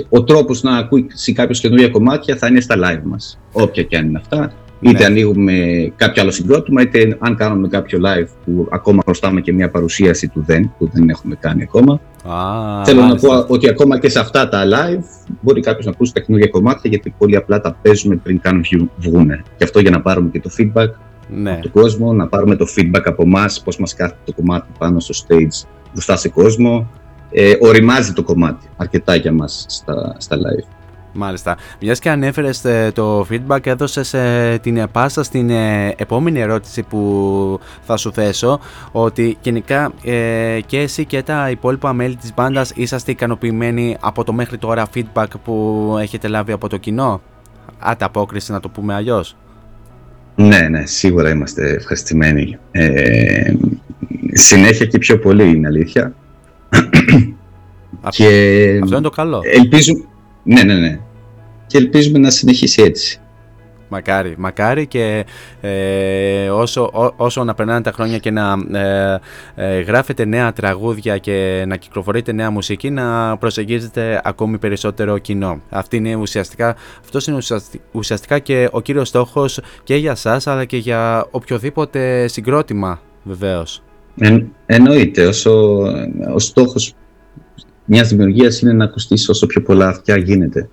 ο τρόπος να ακούσει κάποιο καινούργια κομμάτια θα είναι στα live μας, όποια και αν είναι αυτά. Είτε
Ναι.
ανοίγουμε κάποιο άλλο συγκρότημα, είτε αν κάνουμε κάποιο live που ακόμα χρωστάμε και μια παρουσίαση του δεν, που δεν έχουμε κάνει ακόμα.
Α,
Θέλω
μάλιστα.
να πω ότι ακόμα και σε αυτά τα live μπορεί κάποιος να ακούσει τα καινούργια κομμάτια γιατί πολύ απλά τα παίζουμε πριν καν βγει- βγούνε. Γι' αυτό για να πάρουμε και το feedback
Ναι.
του κόσμου, να πάρουμε το feedback από εμάς, πώς μας κάθεται το κομμάτι πάνω στο stage μπροστά σε κόσμο. Ε, οριμάζει το κομμάτι αρκετά για μας στα, στα live.
Μάλιστα. Μιας και ανέφερες το feedback, έδωσες την επάστα στην ε, επόμενη ερώτηση που θα σου θέσω. Ότι γενικά ε, και εσύ και τα υπόλοιπα μέλη της μπάντας είσαστε ικανοποιημένοι από το μέχρι τώρα feedback που έχετε λάβει από το κοινό; Ανταπόκριση να το πούμε αλλιώς.
Ναι, ναι, σίγουρα είμαστε ευχαριστημένοι. Ε, συνέχεια και πιο πολύ είναι αλήθεια.
Αυτό,
και
αυτό είναι το καλό.
ελπίζουμε, ναι, ναι, ναι. Και ελπίζουμε να συνεχίσει έτσι.
Μακάρι, μακάρι και ε, όσο, ό- όσο να περνάνε τα χρόνια και να ε, ε, γράφετε νέα τραγούδια και να κυκλοφορείτε νέα μουσική να προσεγγίζετε ακόμη περισσότερο κοινό. Αυτή είναι ουσιαστικά, αυτός είναι ουσιαστι- ουσιαστικά και ο κύριος στόχος και για σας αλλά και για οποιοδήποτε συγκρότημα βεβαίως.
Εν, εννοείται, όσο, ο στόχος μιας δημιουργίας είναι να ακουστείς σε όσο πιο πολλά αυτιά γίνεται.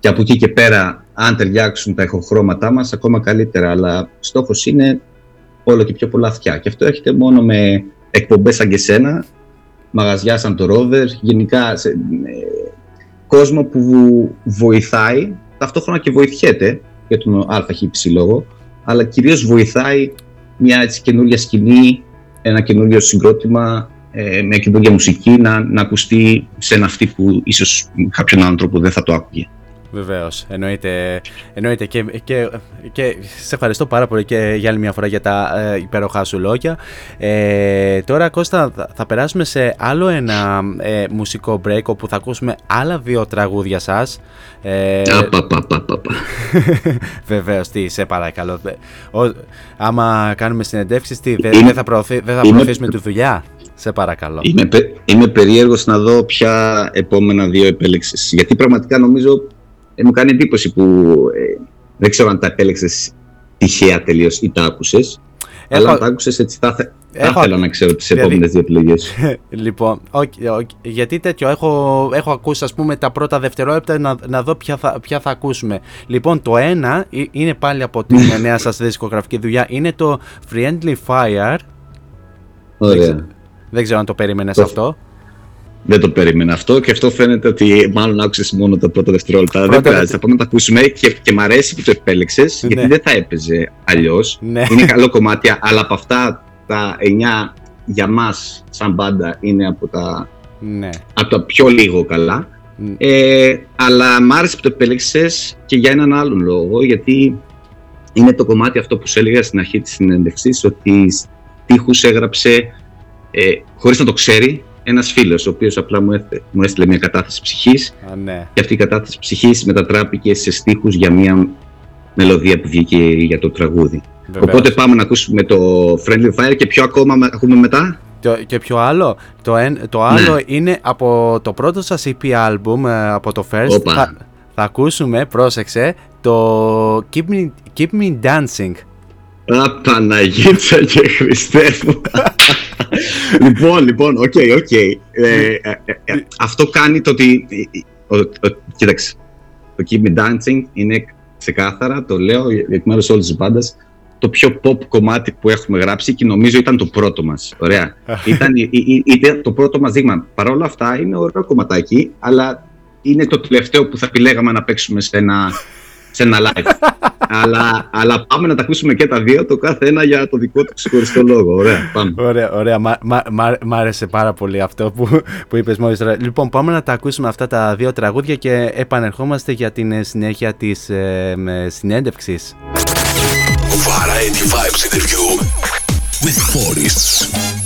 Και από εκεί και πέρα, αν ταιριάξουν τα ηχοχρώματά μας, ακόμα καλύτερα. Αλλά στόχος είναι όλο και πιο πολλά αυτιά. Και αυτό έρχεται μόνο με εκπομπές σαν και σένα, μαγαζιά σαν το Rover, γενικά σε, ε, κόσμο που βοηθάει, ταυτόχρονα και βοηθιέται για τον ΑΧ λόγο, αλλά κυρίως βοηθάει μια έτσι καινούργια σκηνή, ένα καινούργιο συγκρότημα, ε, μια καινούργια μουσική να, να ακουστεί σε ένα αυτή που ίσως κάποιον άνθρωπο δεν θα το άκουγε.
Βεβαίως, εννοείται, εννοείται και, και, και σε ευχαριστώ πάρα πολύ και για άλλη μια φορά για τα ε, υπέροχά σου λόγια. Ε, τώρα Κώστα θα, θα περάσουμε σε άλλο ένα ε, μουσικό break όπου θα ακούσουμε άλλα δύο τραγούδια σας. Ε,
Απα, πα, πα, πα, πα.
Βεβαίως, τι, σε παρακαλώ. Ε, Ο, άμα κάνουμε συνεντεύξεις, τι, δεν
Είναι-
δεν θα, προωθεί, δεν θα
είναι-
προωθήσουμε τη δουλειά; Σε παρακαλώ.
Είμαι, πε- είμαι περίεργος να δω ποια επόμενα δύο επέλεξες. Γιατί πραγματικά νομίζω ε, μου κάνει εντύπωση που ε, δεν ξέρω αν τα επέλεξες τυχαία τελείως ή τα άκουσες.
Έχω-
Αλλά αν τα άκουσες έτσι θα, θε- θα
Έχω-
ήθελα να ξέρω τις
δηλαδή-
επόμενες δύο επιλογές.
Λοιπόν, οκ, οκ, γιατί τέτοιο, έχω, έχω ακούσει ας πούμε τα πρώτα δευτερόλεπτα να, να δω ποια θα, ποια θα ακούσουμε. Λοιπόν, το ένα ε- είναι πάλι από την νέα σας δισκογραφική δουλειά, είναι το Friendly Fire.
Ωραία.
Δεν ξέρω αν το περίμενες
Το-
αυτό.
Δεν το περίμενα αυτό και αυτό φαίνεται ότι μάλλον άκουσες μόνο τα πρώτα δευτερόλεπτα. Αλλά
Πρώτα
δεν πειράζει, θα πάμε να τα ακούσουμε και, και μ' αρέσει που το επέλεξες
Ναι.
γιατί δεν θα έπαιζε αλλιώς.
Ναι.
Είναι καλό κομμάτι, αλλά από αυτά τα 9 για μας σαν μπάντα είναι από τα,
ναι.
από τα πιο λίγο καλά.
Μ,
Ε, αλλά μ' άρεσε που το επέλεξες και για έναν άλλον λόγο, γιατί είναι το κομμάτι αυτό που σου έλεγα στην αρχή της συνέντευξης, ότι στίχους έγραψε ε, χωρίς να το ξέρει ένας φίλος, ο οποίος απλά μου, έθε, μου έστειλε μια κατάθεση ψυχής
Α, ναι.
και αυτή η κατάθεση ψυχής μετατράπηκε σε στίχους για μια μελωδία που βγήκε για το τραγούδι.
Βεβαίως.
Οπότε πάμε να ακούσουμε το Friendly Fire και ποιο ακόμα με- ακούμε μετά.
Το- και ποιο άλλο; Το, εν-
Ναι.
το άλλο είναι από το πρώτο σας EP album, ε, από το First.
Όπα.
Θα, θα ακούσουμε, πρόσεξε, το Keep Me, Keep Me Dancing.
Α, Παναγίτσα και Χριστέ μου. λοιπόν, λοιπόν, οκ, οκ. Ε, ε, ε, ε, αυτό κάνει το ότι... ε, ο- ο- κοίταξε, το Keep Me Dancing είναι ξεκάθαρα, το λέω εκ μέρους όλης της μπάντας, το πιο pop κομμάτι που έχουμε γράψει και νομίζω ήταν το πρώτο μας. Ωραία. ήταν, ή- ή- ήταν το πρώτο μας δείγμα. Παρ' όλα αυτά είναι ωραίο κομματάκι, αλλά είναι το τελευταίο που θα επιλέγαμε να παίξουμε σε ένα, σε ένα live. αλλά, αλλά πάμε να τα ακούσουμε και τα δύο, το κάθε ένα για το δικό του ξεχωριστό λόγο. Ωραία, πάμε.
Ωραία, ωραία. Μα, μα, μα- μ' άρεσε πάρα πολύ αυτό που, που είπες μόλις τώρα. Λοιπόν, πάμε να τα ακούσουμε αυτά τα δύο τραγούδια και επανερχόμαστε για την ε, συνέχεια της ε, με, συνέντευξης.
Variety Vibes Interview with forests.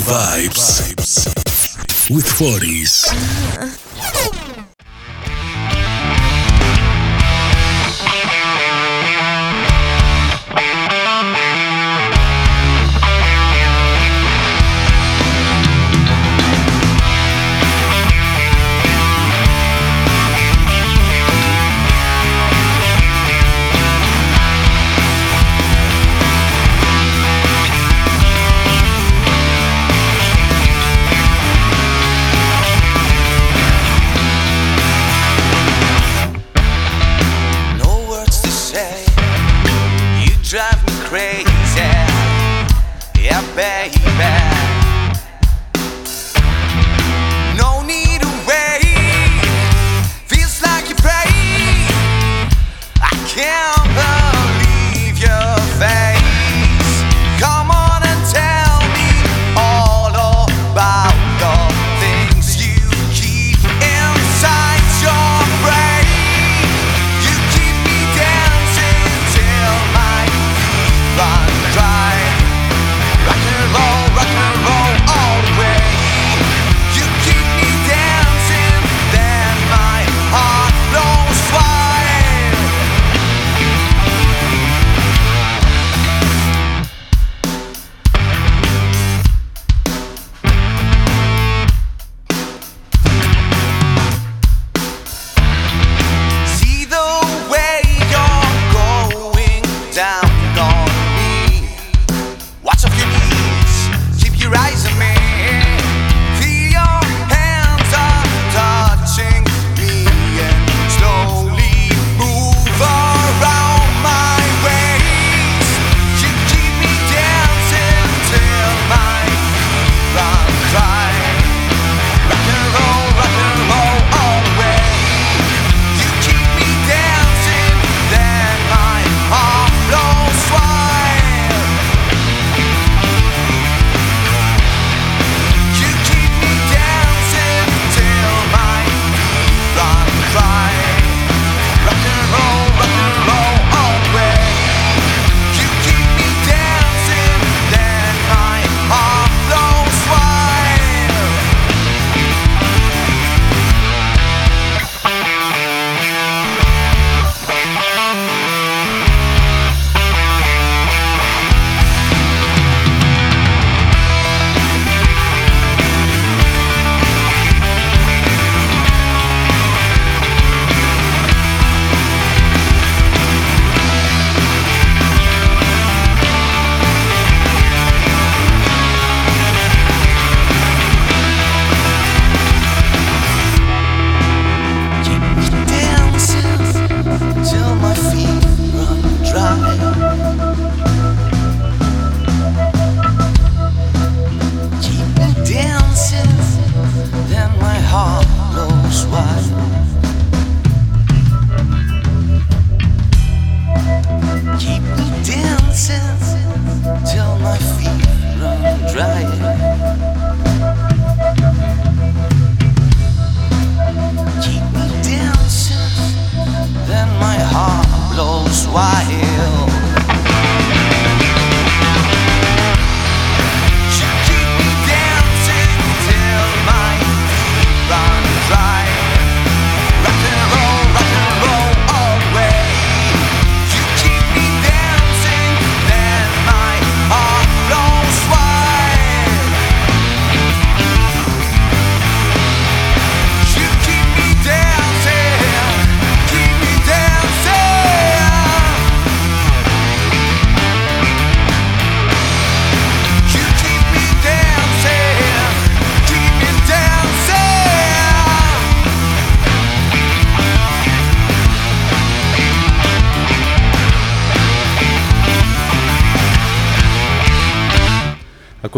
vibes with
40s.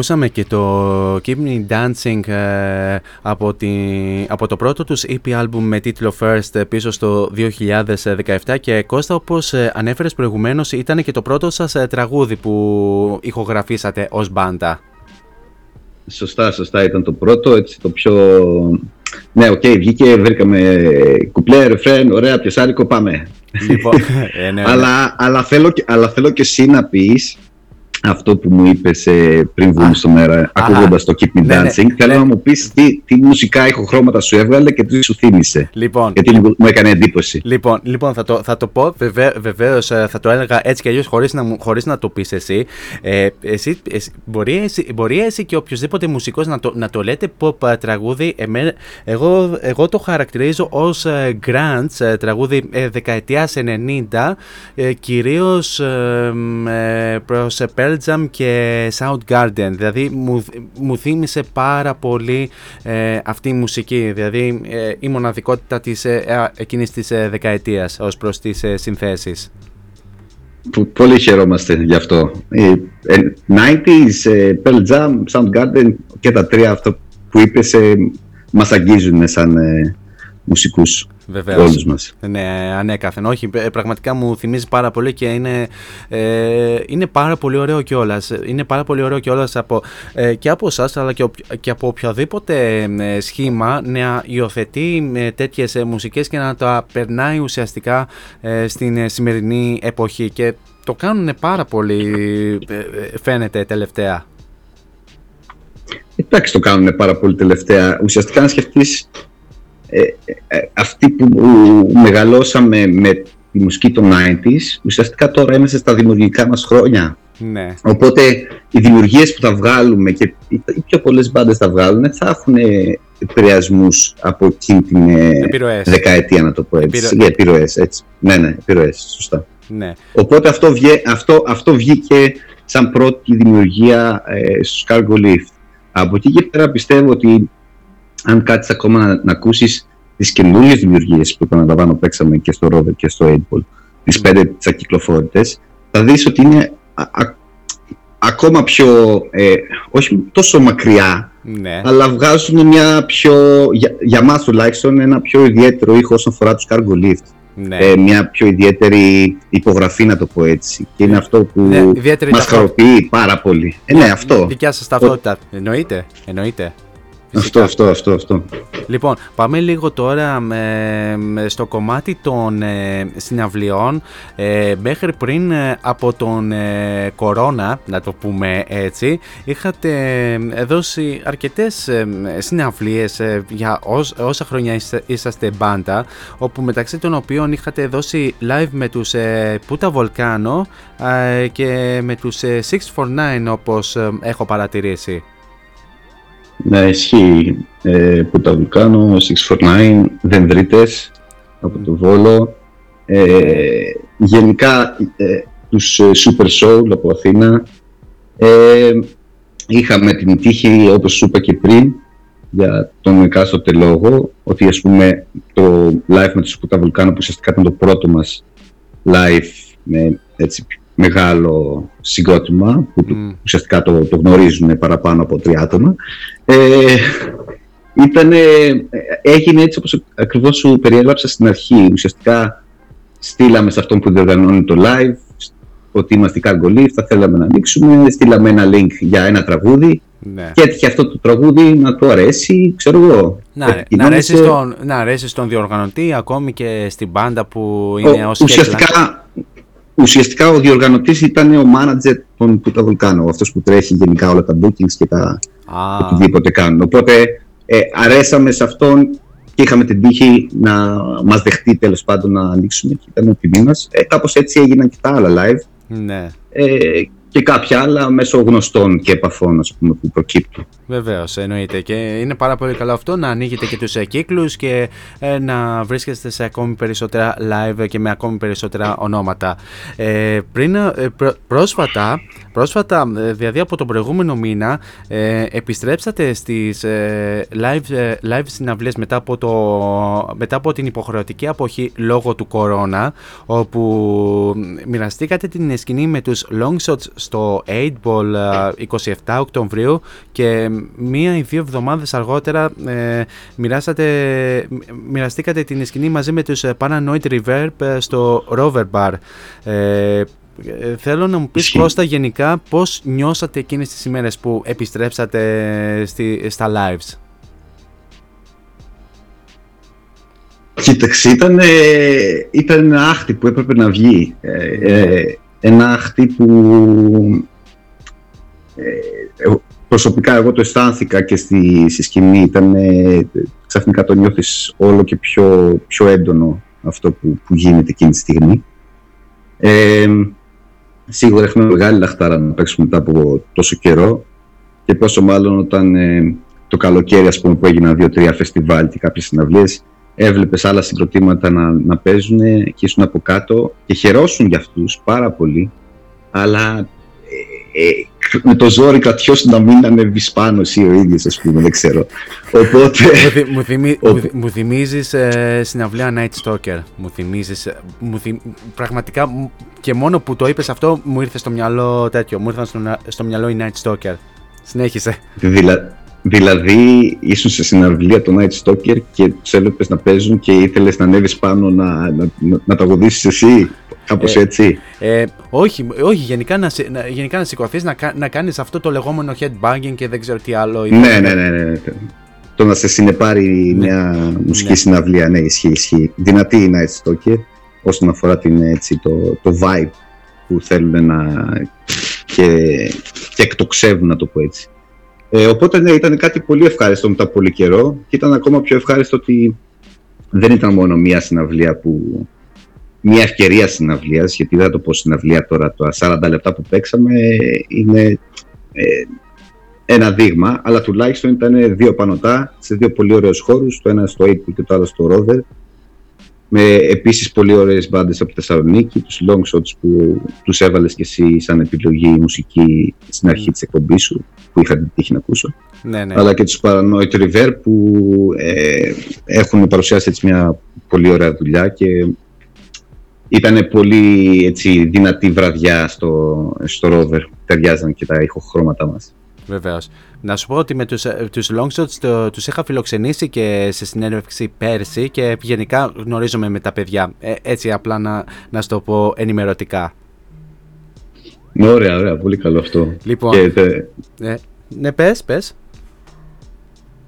Ακούσαμε και το Keep Me Dancing ε, από, τη, από το πρώτο τους EP album με τίτλο First ε, πίσω στο 2017 και Κώστα όπως ε, ανέφερες προηγουμένως ήταν και το πρώτο σας ε, τραγούδι που ηχογραφήσατε ως μπάντα.
Σωστά, σωστά ήταν το πρώτο, έτσι το πιο... Ναι, οκ, βγήκε, βρήκαμε κουπλέ, ρεφρέν, ωραία, πιασάρικο, πάμε.
Λοιπόν, ε, ναι, ναι.
αλλά, αλλά, θέλω, και- αλλά θέλω και εσύ να πεις αυτό που μου είπες ε, πριν βγούμε στο μέρα, ακούγοντας το Keep Me
Ναι, ναι,
Dancing. Θέλω
ναι.
να μου πεις τι, τι μουσικά ηχοχρώματα σου έβγαλε και τι σου θύμισε.
Λοιπόν,
Γιατί μου, μου έκανε εντύπωση.
Λοιπόν, λοιπόν θα, το, θα το πω βεβαίω, βεβαίως, ε, θα το έλεγα έτσι κι αλλιώς χωρίς να, μου- χωρίς να το πεις εσύ. Ε, εσύ, εσύ, μπορεί, εσύ. μπορεί εσύ και οποιοδήποτε μουσικός να το, να το λέτε pop ε, τραγούδι. Εμέ- εγώ, εγώ το χαρακτηρίζω ως ε, grunge ε, τραγούδι ε, δεκαετίας 90 ε, κυρίως ε, μ, ε, προς ε, Pearl Jam και Soundgarden. Δηλαδή μου, μου θύμισε πάρα πολύ ε, αυτή η μουσική. Δηλαδή ε, η μοναδικότητα της, ε, ε, εκείνης της ε, δεκαετίας ως προς τις ε, συνθέσεις.
Που, πολύ χαιρόμαστε γι' αυτό. Ε, ε, 90s, ε, Pearl Jam, Soundgarden και τα τρία αυτό που είπες ε, μας αγγίζουν σαν ε, μουσικούς
Βεβαίως.
όλους μας.
Ναι, ανέκαθεν. Όχι, ε, πραγματικά μου θυμίζει πάρα πολύ και είναι, ε, είναι πάρα πολύ ωραίο κιόλας. Είναι πάρα πολύ ωραίο κιόλας από, ε, και από εσάς αλλά και, οποιο- και από οποιοδήποτε ε, σχήμα να υιοθετεί ε, τέτοιες μουσικές και να τα περνάει ουσιαστικά ε, στην ε, σημερινή εποχή. Και το κάνουν πάρα πολύ, ε, ε, φαίνεται τελευταία.
Εντάξει, το κάνουν πάρα πολύ τελευταία. Ουσιαστικά, να σκεφτείς ε, ε, αυτοί που μεγαλώσαμε με τη μουσική των 90s, ουσιαστικά τώρα είμαστε στα δημιουργικά μας χρόνια.
Ναι.
Οπότε οι δημιουργίες που θα βγάλουμε και οι οι πιο πολλές μπάντες θα βγάλουν θα έχουν επηρεασμούς από εκείνη την ε,
Επιρροές.
δεκαετία, να το πω έτσι.
Επιρρο-
Για επιρροές, έτσι. Ναι, ναι, επιρροές, σωστά.
Ναι.
Οπότε αυτό, βγε, αυτό, αυτό βγήκε σαν πρώτη δημιουργία ε, στο Cargo Lift. Από εκεί και πέρα πιστεύω ότι αν κάτσεις ακόμα να, να ακούσεις τις καινούριες δημιουργίες που επαναλαμβάνω παίξαμε και στο Rover και στο 8 τις πέντε τις ακυκλοφόρητες, θα δεις ότι είναι α- α- ακόμα πιο, ε, όχι τόσο μακριά,
Ναι.
αλλά βγάζουν μια πιο, για, για μας τουλάχιστον, ένα πιο ιδιαίτερο ήχο όσον αφορά τους Cargo Lift
ναι.
ε, μια πιο ιδιαίτερη υπογραφή να το πω έτσι και είναι αυτό που
Ναι, ιδιαίτερη
μας
ταυτότητα.
χαροποιεί πάρα πολύ ε, ναι αυτό
Δικιά σας ταυτότητα. Εννοείται. Εννοείται.
Αυτό, αυτό, αυτό, αυτό.
Λοιπόν, πάμε λίγο τώρα με- με στο κομμάτι των ε, συναυλιών. Ε, μέχρι πριν ε, από τον ε, κορώνα, να το πούμε έτσι, είχατε ε, δώσει αρκετές ε, συναυλίες ε, για ós- όσα χρόνια είστε- είσαστε μπάντα, όπου μεταξύ των οποίων είχατε δώσει live με τους ε, Puta Volcano ε, και με τους ε, 649 όπως ε, έχω παρατηρήσει.
Ναι, ισχύει ε, που τα βουλκάνω 649, Δενδρίτες από το Βόλο. Ε, γενικά ε, τους ε, Super Soul από Αθήνα. Ε, είχαμε την τύχη όπως σου είπα και πριν για τον εκάστοτε λόγο ότι ας πούμε το live με τους Σπουτά Βουλκάνο που ουσιαστικά ήταν το πρώτο μας live με έτσι μεγάλο συγκρότημα που το-
Μμ.
ουσιαστικά το, το γνωρίζουν παραπάνω από τρία άτομα ε, Ήτανε, έγινε έτσι όπως ακριβώς σου περιέγραψα στην αρχή. Ουσιαστικά στείλαμε σε αυτόν που διοργανώνει το live ότι είμαστε η Cargo Lift, θα θέλαμε να ανοίξουμε, στείλαμε ένα link για ένα τραγούδι
Ναι.
και έτυχε αυτό το τραγούδι να του αρέσει, ξέρω εγώ.
Να,
Και
να, αρέσει
γινόμαστε-
στον, να αρέσει στον διοργανωτή, ακόμη και στην μπάντα που είναι
Ο-
ως
ουσιαστικά, ουσιαστικά ο διοργανωτής ήταν ο manager των Puta Vulcano, αυτός που τρέχει γενικά όλα τα bookings και τα
Α,
οτιδήποτε κάνουν. Οπότε ε, αρέσαμε σε αυτόν και είχαμε την τύχη να μας δεχτεί τέλος πάντων να ανοίξουμε και ήταν ο τιμή μας. Ε, κάπως έτσι έγιναν και τα άλλα live
ναι.
ε, και κάποια άλλα μέσω γνωστών και επαφών ας πούμε, που προκύπτουν.
Βεβαίως, εννοείται. Και είναι πάρα πολύ καλό αυτό να ανοίγετε και τους κύκλους και ε, να βρίσκεστε σε ακόμη περισσότερα live και με ακόμη περισσότερα ονόματα. Ε, πριν, ε, πρό- πρόσφατα, πρόσφατα, ε, δηλαδή από τον προηγούμενο μήνα, ε, επιστρέψατε στις ε, live, ε, live συναυλίες μετά από, το, μετά από την υποχρεωτική αποχή λόγω του κορώνα, όπου μοιραστήκατε την σκηνή με τους long shots στο 8 Ball ε, 27 Οκτωβρίου και μία ή δύο εβδομάδες αργότερα ε, μοιράσατε, μοιραστήκατε την σκηνή μαζί με τους ε, Paranoid Reverb ε, στο Rover Bar. Ε, ε, θέλω να μου πεις
Ισχύει.
Κώστα γενικά πώς νιώσατε εκείνες τις ημέρες που επιστρέψατε στη, στα lives;
Κοίταξε, ήταν, ε, ήταν ένα άχτη που έπρεπε να βγει. Ε, ε, ένα άχτη που ε, ε, προσωπικά εγώ το αισθάνθηκα και στη, στη σκηνή. Ήταν, ε, ξαφνικά το νιώθεις όλο και πιο, πιο έντονο αυτό που, που γίνεται εκείνη τη στιγμή. Ε, σίγουρα έχουμε μεγάλη λαχτάρα να παίξουμε μετά από τόσο καιρό και πόσο μάλλον όταν ε, το καλοκαίρι ας πούμε, που έγιναν δύο-τρία φεστιβάλ και κάποιες συναυλίες έβλεπες άλλα συγκροτήματα να, να παίζουν και ήσουν από κάτω και χαιρόσουν για αυτούς πάρα πολύ αλλά ε, ε, με το ζόρι κρατιώσουν να μην ανέβεις πάνω εσύ ο ίδιος ας πούμε, δεν ξέρω. Οπότε...
μου, θυ- μου, θυμί-
Ο-
μου, θυ- μου θυμίζεις ε, συναυλία Night Stalker. Μου θυμίζεις, ε, μου θυ- πραγματικά μου- και μόνο που το είπες αυτό μου ήρθε στο μυαλό τέτοιο, μου ήρθαν στο, να- στο μυαλό η Night Stalker. Συνέχισε.
Δηλα, δηλαδή ήσουν σε συναυλία το Night Stalker και τους έβλεπες να παίζουν και ήθελες να ανέβεις πάνω να, να, να, να τραγουδήσεις εσύ. Κάπως
Ε,
έτσι;
Ε, όχι, όχι γενικά, να, σι- να, γενικά να σηκωθείς να, κα- να κάνεις αυτό το λεγόμενο headbanging και δεν ξέρω τι άλλο.
Ναι, ναι, ναι, ναι. ναι. Το να σε συνεπάρει μια μουσική
Ναι.
συναυλία, ναι, ισχύει, ισχύει. Δυνατή η Night Stalker όσον αφορά την, έτσι, το, το vibe που θέλουν να και, και εκτοξεύουν, να το πω έτσι. Ε, οπότε ναι, ήταν κάτι πολύ ευχάριστο μετά από πολύ καιρό και ήταν ακόμα πιο ευχάριστο ότι δεν ήταν μόνο μία συναυλία που μια ευκαιρία συναυλίας, γιατί δεν θα το πω συναυλία τώρα, τα 40 λεπτά που παίξαμε είναι ε, ένα δείγμα, αλλά τουλάχιστον ήταν δύο πανωτά σε δύο πολύ ωραίους χώρους, το ένα στο April και το άλλο στο Rover, με επίσης πολύ ωραίες μπάντες από τη Θεσσαλονίκη, τους long shots που τους έβαλες και εσύ σαν επιλογή μουσική στην αρχή της εκπομπής σου, που είχα την τύχη να ακούσω,
ναι, ναι.
αλλά και τους Paranoid River που ε, έχουν παρουσιάσει έτσι μια πολύ ωραία δουλειά και ήταν πολύ έτσι, δυνατή βραδιά στο, στο Rover, ταιριάζαν και τα ηχοχρώματα μας.
Βεβαίως. Να σου πω ότι με τους, ε, τους long shots το, τους είχα φιλοξενήσει και σε συνέντευξη πέρσι και γενικά γνωρίζομαι με τα παιδιά. Ε, έτσι απλά να, να σου το πω ενημερωτικά.
Ναι, ωραία, ωραία, πολύ καλό αυτό.
Λοιπόν.
Και, τε-
Ε, ναι, πες, πες.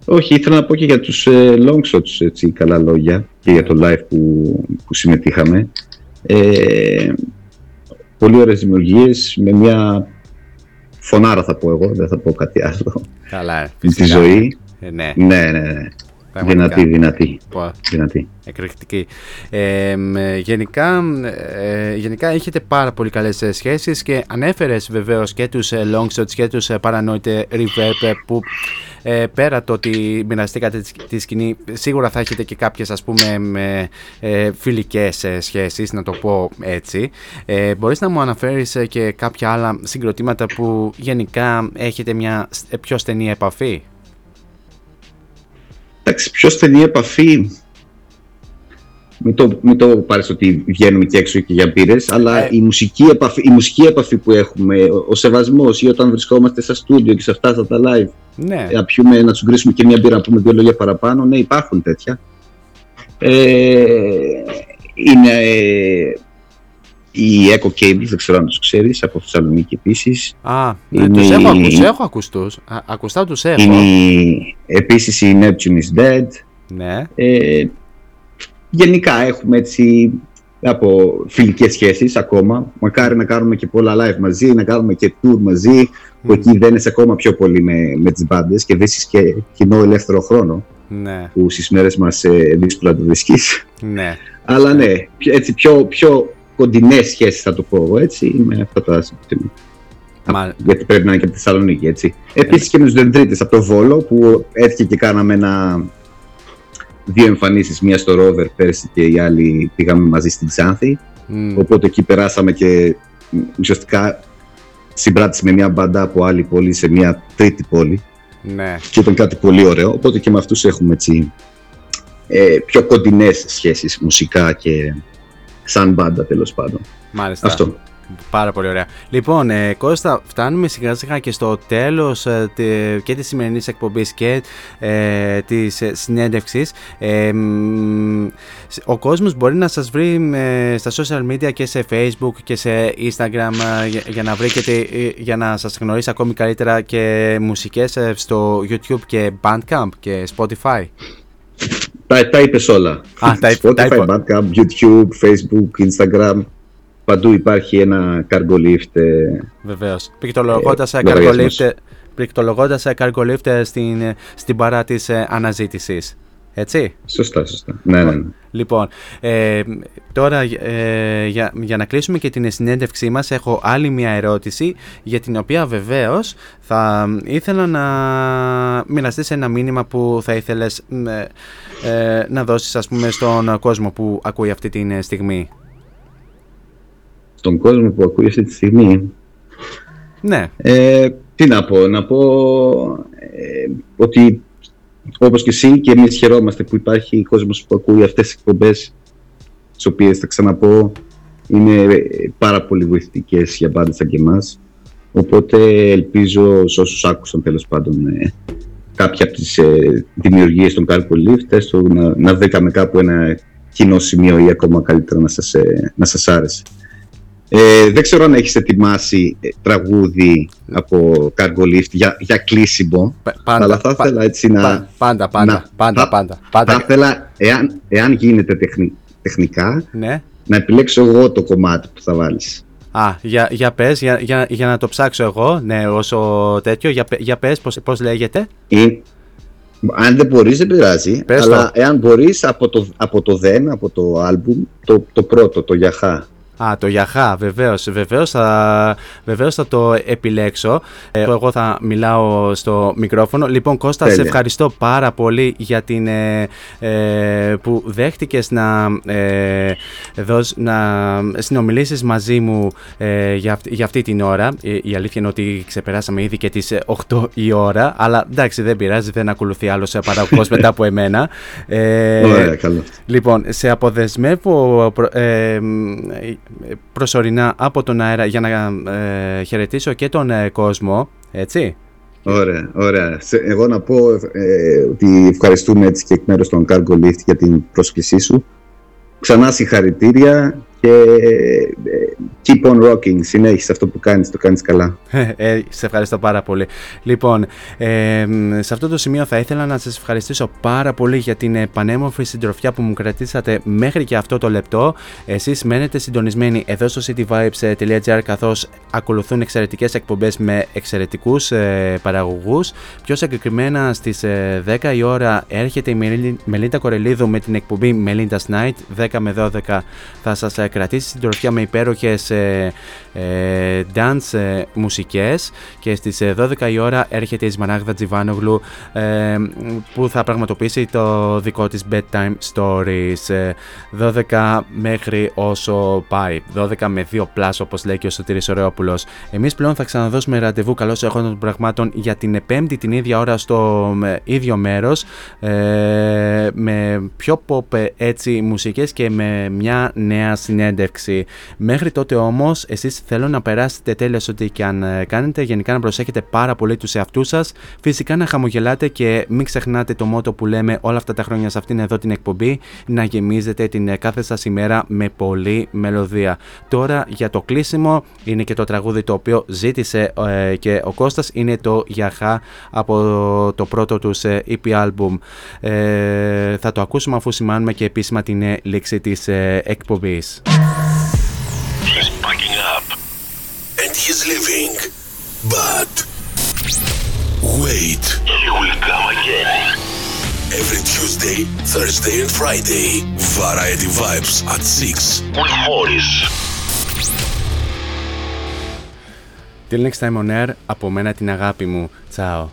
όχι, ήθελα να πω και για τους ε, long shots έτσι, καλά λόγια και για το live που, που συμμετείχαμε. Ε, πολύ ωραίες δημιουργίες με μια φωνάρα θα πω εγώ, δεν θα πω κάτι άλλο.
Καλά, ε,
Με τη
φυσικά.
ζωή.
Ε, ναι,
Ναι, ναι, ναι.
πραγματικά.
Δυνατή, δυνατή.
Πω,
δυνατή.
Εκρηκτική. Ε, μ, γενικά, ε, γενικά έχετε πάρα πολύ καλές ε, σχέσεις και ανέφερες βεβαίως και τους ε, long shots και τους ε, paranoid ε, reverb ε, που ε, πέρα το ότι μοιραστήκατε τη, τη σκηνή σίγουρα θα έχετε και κάποιες ας πούμε με, ε, φιλικές ε, σχέσεις να το πω έτσι. Ε, μπορείς να μου αναφέρεις ε, και κάποια άλλα συγκροτήματα που γενικά έχετε μια σ- ε, πιο στενή επαφή;
Εντάξει, πιο στενή επαφή. Μην το, μην το πάρεις ότι βγαίνουμε και έξω και για μπύρες, αλλά
Ε.
η, μουσική επαφή, η μουσική επαφή που έχουμε, ο, ο σεβασμός ή όταν βρισκόμαστε στα στούντιο και σε αυτά στα τα live,
Ναι.
να πιούμε, να τσουγκρίσουμε και μια μπύρα, να πούμε δύο λόγια παραπάνω, ναι υπάρχουν τέτοια. Ε, είναι ε, η Echo Cables, δεν ξέρω αν τους ξέρεις, από Θεσσαλονίκη επίσης.
Α, ναι,
Είναι
τους έχω,
η-
ακούσει, έχω ακουστούς. Α, ακουστά τους έχω.
Είναι η- επίσης η Neptune is Dead.
Ναι.
Ε, γενικά έχουμε έτσι από φιλικές σχέσεις ακόμα. Μακάρι να κάνουμε και πολλά live μαζί, να κάνουμε και tour μαζί, που εκεί δένεσαι ακόμα πιο πολύ με, με τις μπάντες και βρίσκεις και κοινό ελεύθερο χρόνο,
Ναι,
που στις μέρες μας ε, δύσκολα το βρίσκεις.
ναι.
Αλλά ναι, πιο- έτσι πιο, πιο κοντινές σχέσεις θα το πω εγώ έτσι, με αυτά τα συμπτώματα.
Μα-
Γιατί πρέπει να είναι και από τη Θεσσαλονίκη, έτσι. Επίσης και με τους Δεντρίτες από το Βόλο, που έτυχε και κάναμε ένα. Δύο εμφανίσεις, μία στο Ρόβερ πέρσι και η άλλη πήγαμε μαζί στην Ξάνθη.
Μμ,
Οπότε εκεί περάσαμε και μ, ουσιαστικά συμπράτηση με μια μπαντά από άλλη πόλη σε μια τρίτη πόλη
Ναι.
και ήταν κάτι πολύ ωραίο. Οπότε και με αυτούς έχουμε έτσι ε, πιο κοντινές σχέσεις μουσικά και σαν μπάντα τέλος πάντων.
Μάλιστα.
Αυτό.
Πάρα πολύ ωραία. Λοιπόν, ε, Κώστα, φτάνουμε σιγά σιγά και στο τέλος ε, τε- και της σημερινής εκπομπής και ε, της ε, συνέντευξης. Ε, μ, σ- ο κόσμος μπορεί να σας βρει ε, στα social media και σε facebook και σε instagram ε, για, για να βρει και τε- ε, για να σας γνωρίσει ακόμη καλύτερα και μουσικές ε, στο youtube και bandcamp και spotify.
Τα, τα είπες όλα.
Α, τα είπε- τα
Spotify,
είπα.
Bandcamp, YouTube, Facebook, Instagram. Παντού υπάρχει ένα cargo lift. ε,
Βεβαίως. Πληκτρολογώντας ε,
Ε,
cargo
λογαριασμός.
lift, πληκτρολογώντας ε, cargo lift ε, στην, ε, στην παρά της ε, αναζήτησης. Έτσι;
Σωστά, σωστά. Ναι, ναι, ναι.
Λοιπόν, ε, τώρα ε, για, για να κλείσουμε και την συνέντευξή μας έχω άλλη μια ερώτηση για την οποία βεβαίως θα ήθελα να μοιραστείς ένα μήνυμα που θα ήθελες μ, ε, ε, να δώσεις ας πούμε στον κόσμο που ακούει αυτή τη στιγμή.
Στον κόσμο που ακούει αυτή τη στιγμή.
Ναι,
Ε, τι να πω, να πω ε, ότι όπως και εσύ και εμείς χαιρόμαστε που υπάρχει κόσμος που ακούει αυτές τις εκπομπές τις οποίες θα ξαναπώ είναι ε, πάρα πολύ βοηθητικές για πάντες σαν και εμάς οπότε ελπίζω σε όσους άκουσαν τέλος πάντων ε, κάποια από τις ε, δημιουργίες των Cargo Lift έστω να, να βρήκαμε κάπου ένα κοινό σημείο ή ακόμα καλύτερα να σας, ε, να σας άρεσε. Ε, δεν ξέρω αν έχεις ετοιμάσει ε, τραγούδι από Cargo Lift για, για κλείσιμο,
πα- πάντα,
αλλά θα
πα-
ήθελα έτσι να...
πα- πάντα, πάντα,
να-
πάντα,
θα-
πάντα,
Θα
πάντα.
ήθελα, εάν, εάν γίνεται τεχνη- τεχνικά,
Ναι.
να επιλέξω εγώ το κομμάτι που θα βάλεις.
Α, για, για πες, για, για, για να το ψάξω εγώ, ναι, όσο τέτοιο, για, πε- για πες πώς, πώς λέγεται.
Ή, αν δεν μπορείς δεν πειράζει,
Πες
αλλά
το.
εάν μπορείς από το, από το Then, από το άλμπουμ, το, το πρώτο, το Γιαχά.
Α, το Γιαχά, βεβαίως, βεβαίως θα, βεβαίως θα το επιλέξω. Ε, εγώ θα μιλάω στο μικρόφωνο. Λοιπόν, Κώστα, σε
Τέλεια.
ευχαριστώ πάρα πολύ για την, ε, ε, που δέχτηκες να, ε, δώσ- να συνομιλήσεις μαζί μου ε, για, αυ- για αυτή την ώρα. Ε, η αλήθεια είναι ότι ξεπεράσαμε ήδη και τις ε, 8 η ώρα, αλλά εντάξει δεν πειράζει, δεν ακολουθεί άλλος ε, παραγωγός μετά από εμένα. Ε,
Ωραία, καλό.
Λοιπόν, σε αποδεσμεύω προ- ε, μ, ε, προσωρινά από τον αέρα για να ε, χαιρετήσω και τον ε, κόσμο, έτσι.
Ωραία, ωραία. Σε- Εγώ να πω ε, ότι ευχαριστούμε έτσι και εκ μέρους των Cargo Lift για την πρόσκλησή σου. Ξανά συγχαρητήρια και ε, keep on rocking. Συνέχισε αυτό που κάνεις, το κάνεις καλά.
Ε, σε ευχαριστώ πάρα πολύ. Λοιπόν, ε, μ, σε αυτό το σημείο θα ήθελα να σας ευχαριστήσω πάρα πολύ για την ε, πανέμορφη συντροφιά που μου κρατήσατε μέχρι και αυτό το λεπτό. Εσείς μένετε συντονισμένοι εδώ στο cityvibes.gr καθώς ακολουθούν εξαιρετικές εκπομπές με εξαιρετικούς ε, παραγωγούς. Πιο συγκεκριμένα στις ε, 10 η ώρα έρχεται η Μελί- Μελίντα Κορελίδου με την εκπομπή Melinda's Night 10 με 12 θα σας ε, κρατήσει συντροφιά με υπέροχες ε, ε, dance ε, μουσικές και στις ε, 12 η ώρα έρχεται η Σμαράγδα Τζιβάνογλου ε, που θα πραγματοποιήσει το δικό της bedtime stories. Ε, 12 μέχρι όσο πάει. 12 με 2 plus όπως λέει και ο Σωτήρης Ωραιόπουλος. Εμείς πλέον θα ξαναδώσουμε ραντεβού καλώς έχοντας των πραγμάτων για την πέμπτη την ίδια ώρα στο ε, ίδιο μέρος ε, με πιο pop ε, έτσι μουσικές και με μια νέα συνέντευξη. Μέχρι τότε όμως εσείς θέλω να περάσετε τέλεια σε ό,τι και αν ε, κάνετε. Γενικά να προσέχετε πάρα πολύ τους εαυτούς σας. Φυσικά να χαμογελάτε και μην ξεχνάτε το μότο που λέμε όλα αυτά τα χρόνια σε αυτήν εδώ την εκπομπή να γεμίζετε την ε, κάθε σας ημέρα με πολλή μελωδία. Τώρα για το κλείσιμο είναι και το τραγούδι το οποίο ζήτησε ε, και ο Κώστας είναι το Γιαχά από το πρώτο τους ε, EP album ε, θα το ακούσουμε αφού σημάνουμε και επίσημα την ε, λήξη της ε, εκπομπής
He's packing up and he's leaving. But wait, he will come again. Every Tuesday, Thursday, and Friday, Variety Vibes at 6 with Morris.
Till next time on air, από μένα την αγάπη μου. Τσάω.